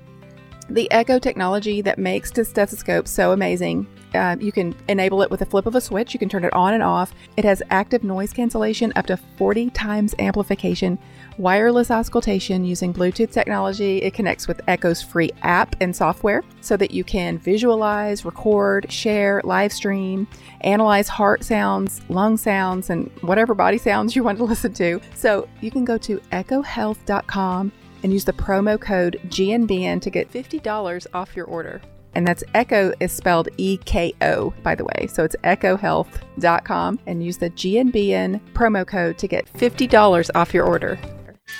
Speaker 3: the Eko technology that makes the stethoscope so amazing. Uh, you can enable it with a flip of a switch. You can turn it on and off. It has active noise cancellation up to 40 times amplification, wireless auscultation using Bluetooth technology. It connects with Eko's free app and software so that you can visualize, record, share, live stream, analyze heart sounds, lung sounds, and whatever body sounds you want to listen to. So you can go to ekohealth.com and use the promo code GNBN to get $50 off your order. And that's Eko is spelled E K O, by the way. So it's ekohealth.com and use the GNBN promo code to get $50 off your order.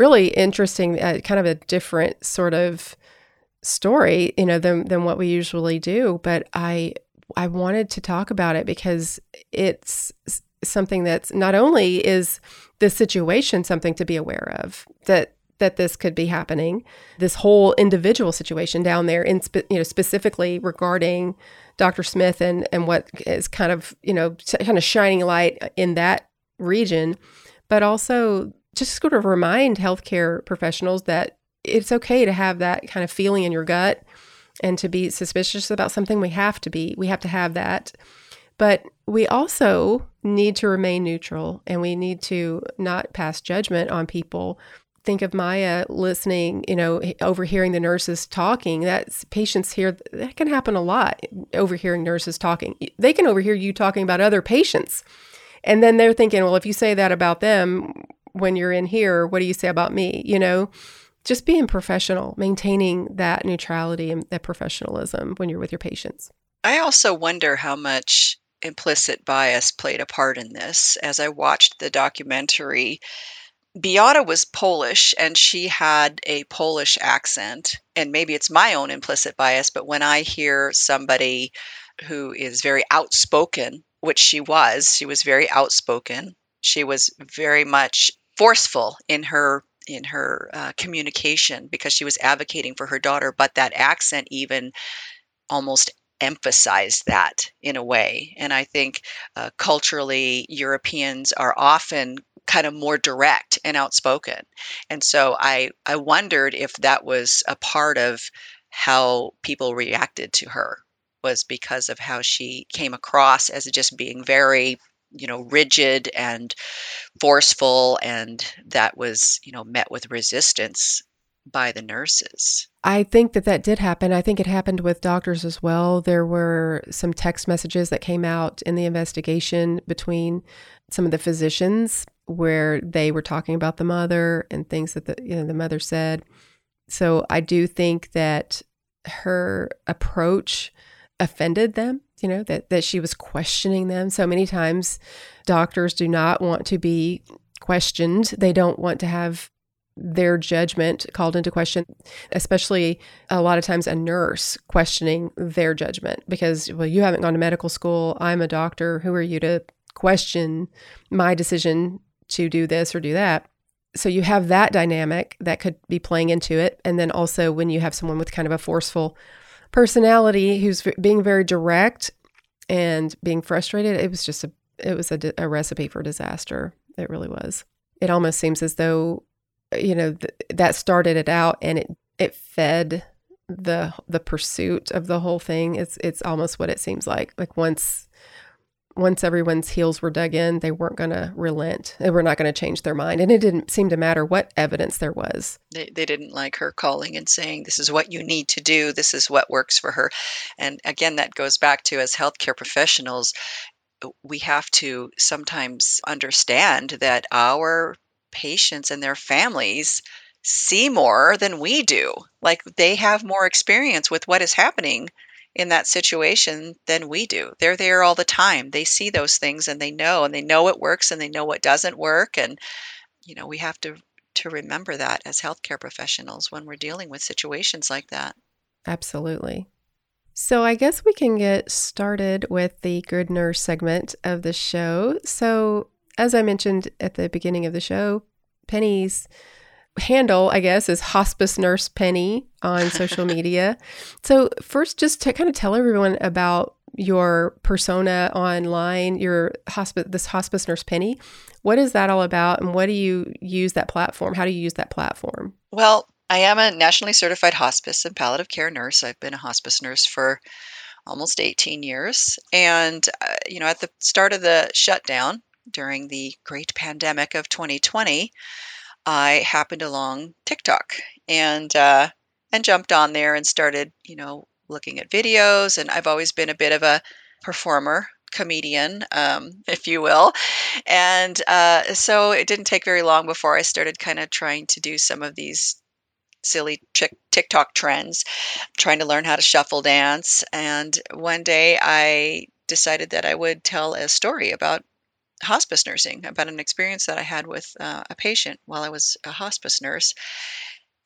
Speaker 1: really interesting, uh, kind of a different sort of story, you know, than than what we usually do. But I I wanted to talk about it because it's something that's not only is the situation something to be aware of that that this could be happening this whole individual situation down there in spe- you know specifically regarding Dr. Smith and and what is kind of you know kind of shining light in that region but also just sort of remind healthcare professionals that it's okay to have that kind of feeling in your gut and to be suspicious about something we have to be we have to have that but we also need to remain neutral and we need to not pass judgment on people think of Maya listening, you know, overhearing the nurses talking. That's patients here. That can happen a lot. Overhearing nurses talking, they can overhear you talking about other patients, and then they're thinking, well, if you say that about them when you're in here, what do you say about me? You know, just being professional, maintaining that neutrality and that professionalism when you're with your patients.
Speaker 2: I also wonder how much implicit bias played a part in this. As I watched the documentary, Beata was Polish and she had a Polish accent. And maybe it's my own implicit bias, but when I hear somebody who is very outspoken, which she was, she was very outspoken. She was very much forceful in her in her uh, communication because she was advocating for her daughter but that accent even almost emphasized that in a way. And I think uh, culturally, Europeans are often kind of more direct and outspoken. And so I I wondered if that was a part of how people reacted to her was because of how she came across as just being very you know rigid and forceful and that was you know met with resistance by the nurses
Speaker 1: I think that that did happen. I think it happened with doctors as well. There were some text messages that came out in the investigation between some of the physicians where they were talking about the mother and things that the you know the mother said. So I do think that her approach offended them, you know, that that she was questioning them. So many times doctors do not want to be questioned. They don't want to have their judgment called into question, especially a lot of times a nurse questioning their judgment because, well, you haven't gone to medical school. I'm a doctor. Who are you to question my decision to do this or do that? So you have that dynamic that could be playing into it. And then also when you have someone with kind of a forceful personality who's being very direct and being frustrated, it was just a, it was a, a recipe for disaster. It really was. It almost seems as though you know th- that started it out and it it fed the the pursuit of the whole thing it's it's almost what it seems like like once once everyone's heels were dug in they weren't going to relent. They were not going to change their mind. And it didn't seem to matter what evidence there was.
Speaker 2: They, they didn't like her calling and saying this is what you need to do. This is what works for her. And again that goes back to as healthcare professionals we have to sometimes understand that our patients and their families see more than we do. Like they have more experience with what is happening in that situation than we do. They're there all the time. They see those things and they know and they know what works and they know what doesn't work and you know, we have to to remember that as healthcare professionals when we're dealing with situations like that.
Speaker 1: Absolutely. So, I guess we can get started with the Good Nurse segment of the show. So, as I mentioned at the beginning of the show, Penny's handle, I guess, is hospice nurse Penny on social media. So, first, just to kind of tell everyone about your persona online, your hospice, this hospice nurse Penny. What is that all about, and what do you use that platform? How do you use that platform?
Speaker 2: Well, I am a nationally certified hospice and palliative care nurse. I've been a hospice nurse for almost 18 years, and uh, you know, at the start of the shutdown, during the great pandemic of 2020, I happened along TikTok and uh, and jumped on there and started, you know, looking at videos. And I've always been a bit of a performer, comedian, um, if you will. And uh, so it didn't take very long before I started kind of trying to do some of these silly TikTok trends, trying to learn how to shuffle dance. And one day I decided that I would tell a story about hospice nursing about an experience that I had with uh, a patient while I was a hospice nurse.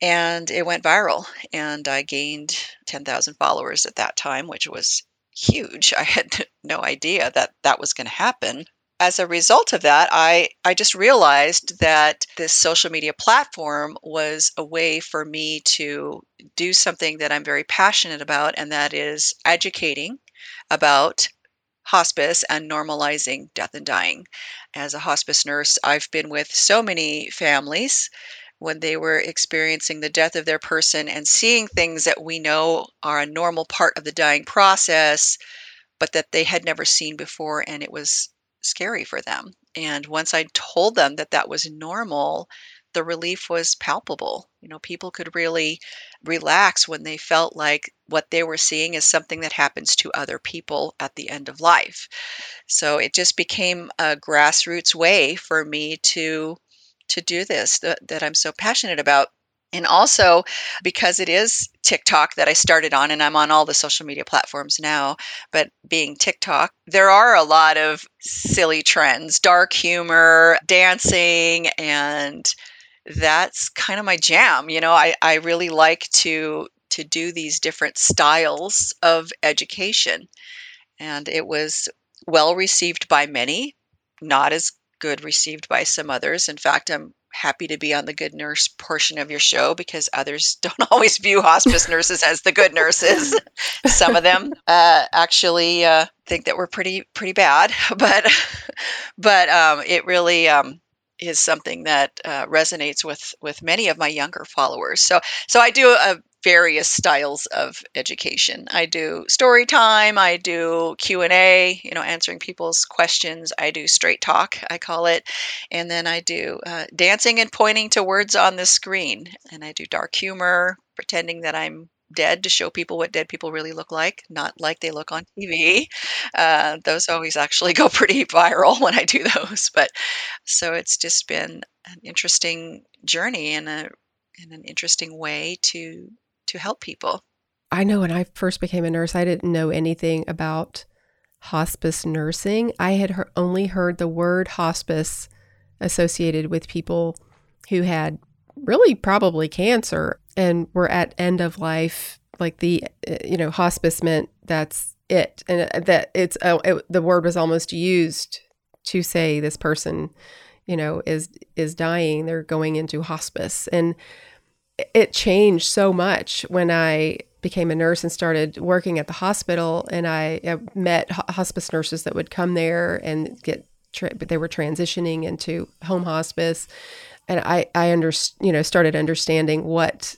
Speaker 2: And it went viral, and I gained 10,000 followers at that time, which was huge. I had no idea that that was going to happen. As a result of that, I, I just realized that this social media platform was a way for me to do something that I'm very passionate about, and that is educating about hospice and normalizing death and dying. As a hospice nurse, I've been with so many families when they were experiencing the death of their person and seeing things that we know are a normal part of the dying process, but that they had never seen before, and it was scary for them. And once I told them that that was normal, the relief was palpable. You know, people could really relax when they felt like what they were seeing is something that happens to other people at the end of life. So it just became a grassroots way for me to to do this that, that I'm so passionate about. And also because it is TikTok that I started on, and I'm on all the social media platforms now. But being TikTok, there are a lot of silly trends, dark humor, dancing, and that's kind of my jam. You know, I, I really like to to do these different styles of education. And it was well received by many, not as good received by some others. In fact, I'm happy to be on the good nurse portion of your show because others don't always view hospice nurses as the good nurses. Some of them uh, actually uh, think that we're pretty pretty bad, but but um, it really um, is something that uh, resonates with with many of my younger followers. So so I do a various styles of education. I do story time, I do Q&A, you know, answering people's questions. I do straight talk, I call it. And then I do uh, dancing and pointing to words on the screen. And I do dark humor, pretending that I'm dead to show people what dead people really look like, not like they look on TV. Uh, those always actually go pretty viral when I do those. But so it's just been an interesting journey and a in an interesting way to to help people.
Speaker 1: I know when I first became a nurse, I didn't know anything about hospice nursing. I had he- only heard the word hospice associated with people who had really probably cancer and were at end of life. Like the, uh, you know, hospice meant that's it. And uh, that it's, uh, it, the word was almost used to say this person, you know, is, is dying. They're going into hospice. And, it changed so much when I became a nurse and started working at the hospital. And I, I met hospice nurses that would come there and get, tra- they were transitioning into home hospice. And I, I under, you know, started understanding what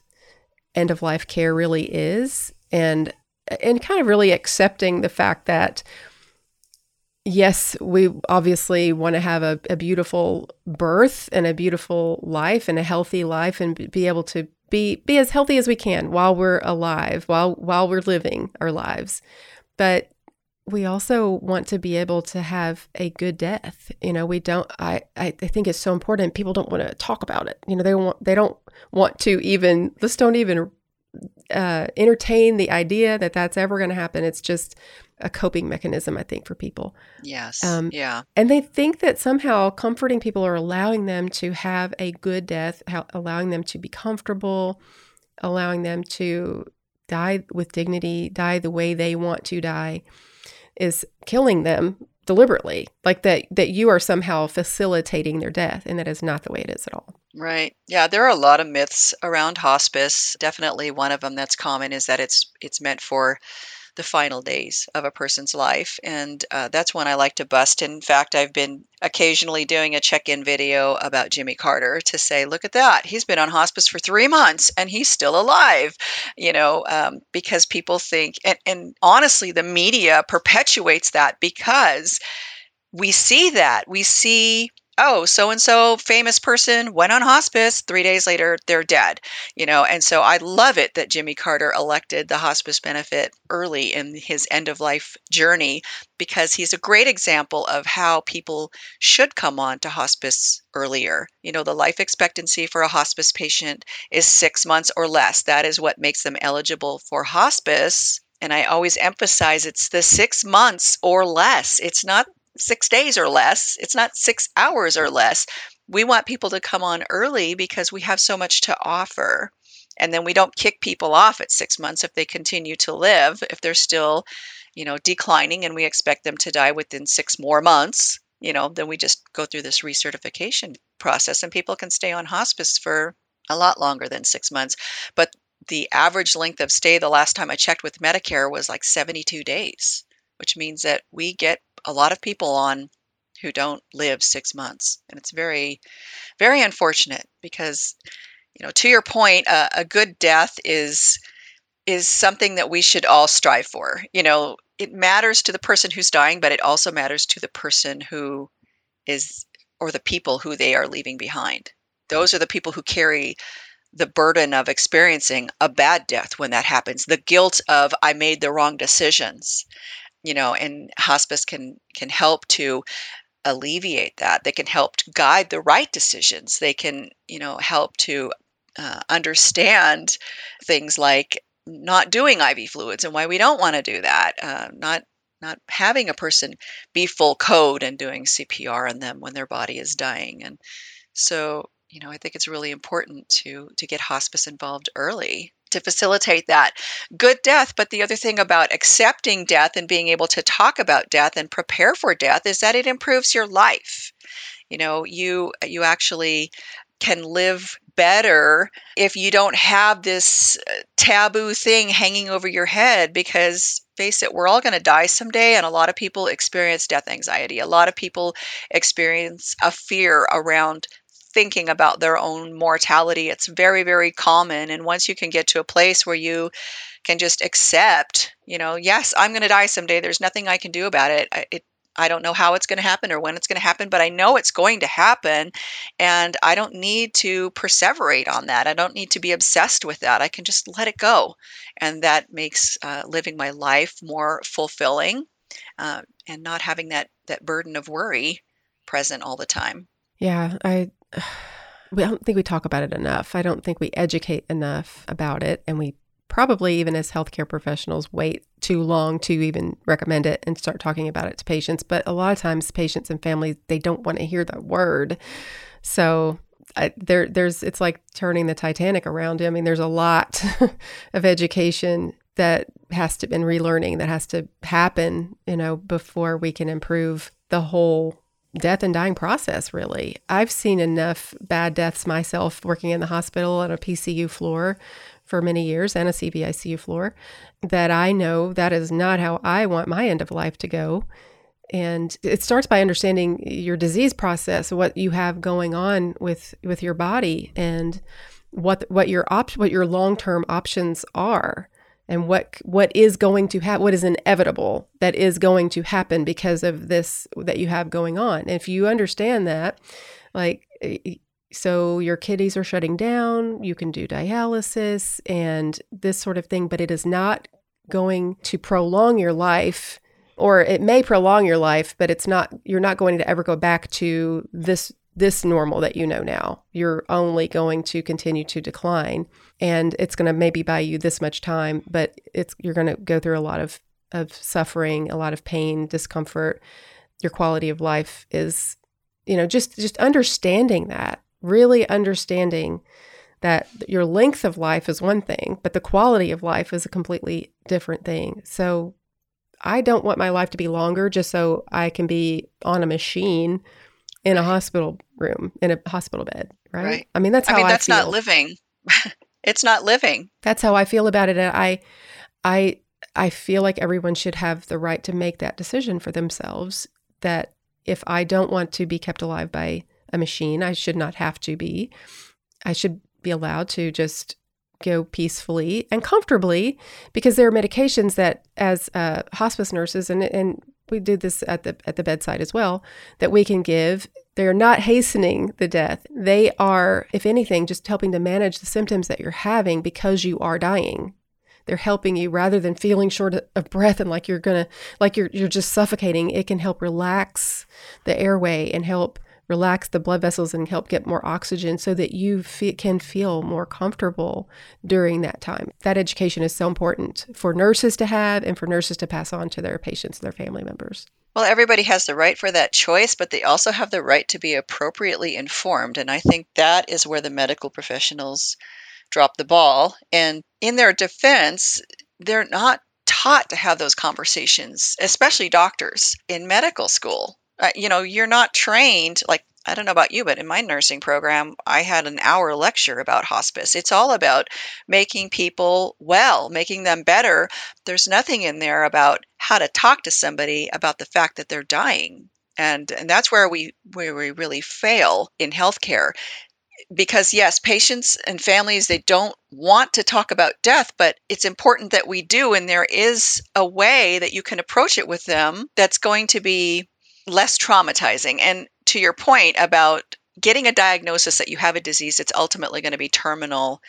Speaker 1: end of life care really is and, and kind of really accepting the fact that yes, we obviously want to have a, a, beautiful birth and a beautiful life and a healthy life and be able to be be as healthy as we can while we're alive, while while we're living our lives. But we also want to be able to have a good death. You know, we don't I, I think it's so important. People don't want to talk about it. You know, they want they don't want to even let's don't even uh, entertain the idea that that's ever going to happen. It's just a coping mechanism, I think, for people.
Speaker 2: Yes. Um, yeah.
Speaker 1: And they think that somehow comforting people or allowing them to have a good death, allowing them to be comfortable, allowing them to die with dignity, die the way they want to die, is killing them deliberately like that that you are somehow facilitating their death and that is not the way it is at all.
Speaker 2: Right. Yeah there are a lot of myths around hospice. Definitely one of them that's common is that it's it's meant for the final days of a person's life. And uh, that's when I like to bust. In fact, I've been occasionally doing a check in video about Jimmy Carter to say, look at that. He's been on hospice for three months and he's still alive, you know, um, because people think, and, and honestly, the media perpetuates that because we see that. We see oh, so and so famous person went on hospice. Three days later, they're dead. You know, and so I love it that Jimmy Carter elected the hospice benefit early in his end of life journey because he's a great example of how people should come on to hospice earlier. You know, the life expectancy for a hospice patient is six months or less. That is what makes them eligible for hospice. And I always emphasize it's the six months or less. It's not six days or less. It's not six hours or less. We want people to come on early because we have so much to offer. And then we don't kick people off at six months if they continue to live, if they're still, you know, declining and we expect them to die within six more months, you know, then we just go through this recertification process and people can stay on hospice for a lot longer than six months. But the average length of stay the last time I checked with Medicare was like 72 days, which means that we get a lot of people on who don't live six months. And it's very, very unfortunate because, you know, to your point, uh, a good death is is something that we should all strive for. You know, it matters to the person who's dying, but it also matters to the person who is or the people who they are leaving behind. Those are the people who carry the burden of experiencing a bad death when that happens, the guilt of I made the wrong decisions you know and hospice can can help to alleviate that. They can help to guide the right decisions. They can you know help to uh, understand things like not doing iv fluids and why we don't want to do that uh, not not having a person be full code and doing cpr on them when their body is dying. And so you know i think it's really important to to get hospice involved early to facilitate that. Good death but the other thing about accepting death and being able to talk about death and prepare for death is that it improves your life. You know you you actually can live better if you don't have this uh, taboo thing hanging over your head because face it we're all going to die someday and a lot of people experience death anxiety. A lot of people experience a fear around thinking about their own mortality it's very very common and once you can get to a place where you can just accept you know yes i'm going to die someday there's nothing i can do about it it I don't know how it's going to happen or when it's going to happen, but I know it's going to happen. And I don't need to perseverate on that. I don't need to be obsessed with that. I can just let it go. And that makes uh, living my life more fulfilling uh, and not having that, that burden of worry present all the time.
Speaker 1: Yeah, I. I don't think we talk about it enough. I don't think we educate enough about it, and we probably even as healthcare professionals wait too long to even recommend it and start talking about it to patients. But a lot of times patients and families they don't want to hear that word. So I, there there's it's like turning the titanic around. I mean there's a lot of education that has to been relearning that has to happen you know before we can improve the whole death and dying process really i've seen enough bad deaths myself working in the hospital on a pcu floor for many years and a CVICU floor, that I know that is not how I want my end of life to go. And it starts by understanding your disease process, what you have going on with with your body, and what what your op- what your long term options are, and what what is going to happen, what is inevitable that is going to happen because of this that you have going on. If you understand that, like eh, eh, so your kidneys are shutting down, you can do dialysis and this sort of thing, but it is not going to prolong your life or it may prolong your life, but it's not you're not going to ever go back to this this normal that you know now. You're only going to continue to decline and it's going to maybe buy you this much time, but it's you're going to go through a lot of of suffering, a lot of pain, discomfort. Your quality of life is you know just just understanding that really understanding that your length of life is one thing, but the quality of life is a completely different thing. So I don't want my life to be longer just so I can be on a machine in a hospital room, in a hospital bed, right? right. I mean, that's how I
Speaker 2: mean, that's
Speaker 1: I
Speaker 2: not living. it's not living.
Speaker 1: That's how I feel about it. And I, I, I feel like everyone should have the right to make that decision for themselves that if I don't want to be kept alive by a machine. I should not have to be. I should be allowed to just go peacefully and comfortably because there are medications that as uh, hospice nurses and and we do this at the at the bedside as well that we can give they're not hastening the death they are if anything just helping to manage the symptoms that you're having because you are dying they're helping you rather than feeling short of breath and like you're gonna like you're you're just suffocating it can help relax the airway and help relax the blood vessels and help get more oxygen so that you can feel more comfortable during that time. That education is so important for nurses to have and for nurses to pass on to their patients and their family members.
Speaker 2: Well, everybody has the right for that choice, but they also have the right to be appropriately informed. And I think that is where the medical professionals drop the ball. And in their defense, they're not taught to have those conversations, especially doctors in medical school uh, you know, you're not trained like I don't know about you, but in my nursing program, I had an hour lecture about hospice. It's all about making people well, making them better. There's nothing in there about how to talk to somebody about the fact that they're dying. And, and that's where we where we really fail in healthcare because yes patients and families they don't want to talk about death but it's important that we do and there is a way that you can approach it with them that's going to be less traumatizing. And to your point about getting a diagnosis that you have a disease that's ultimately going to be terminal,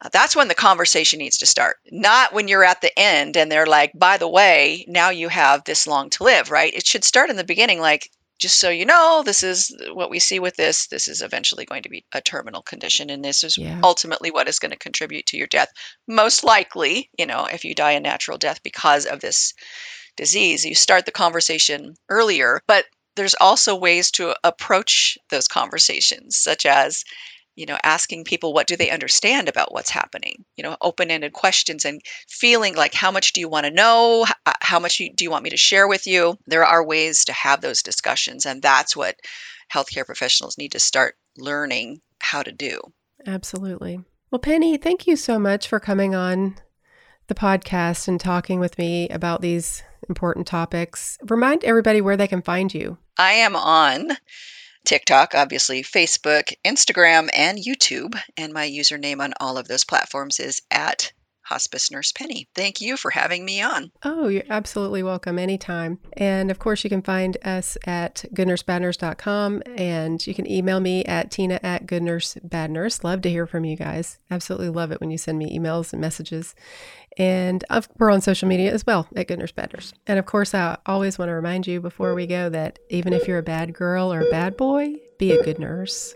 Speaker 2: uh, that's when the conversation needs to start. Not when you're at the end and they're like, by the way, now you have this long to live, right? It should start in the beginning, like, just so you know, this is what we see with this. This is eventually going to be a terminal condition, and this is yeah. ultimately what is going to contribute to your death. Most likely, you know, if you die a natural death because of this disease. You start the conversation earlier, but there's also ways to approach those conversations, such as you know asking people what do they understand about what's happening you know open-ended questions and feeling like how much do you want to know uh, how much do you want me to share with you there are ways to have those discussions and that's what healthcare professionals need to start learning how to do.
Speaker 1: Absolutely. Well, Penny, thank you so much for coming on the podcast and talking with me about these important topics. Remind everybody where they can find you.
Speaker 2: I am on TikTok, obviously, Facebook, Instagram, and YouTube. And my username on all of those platforms is at Hospice Nurse Penny. Thank you for having me on.
Speaker 1: Oh, you're absolutely welcome anytime. And of course, you can find us at goodnursebadnurse.com and you can email me at tina at goodnursebadnurse. Love to hear from you guys. Absolutely love it when you send me emails and messages. And uh, we're on social media as well at Good Nurse Bad Nurse. And of course, I always want to remind you before we go that even if you're a bad girl or a bad boy, be a good nurse.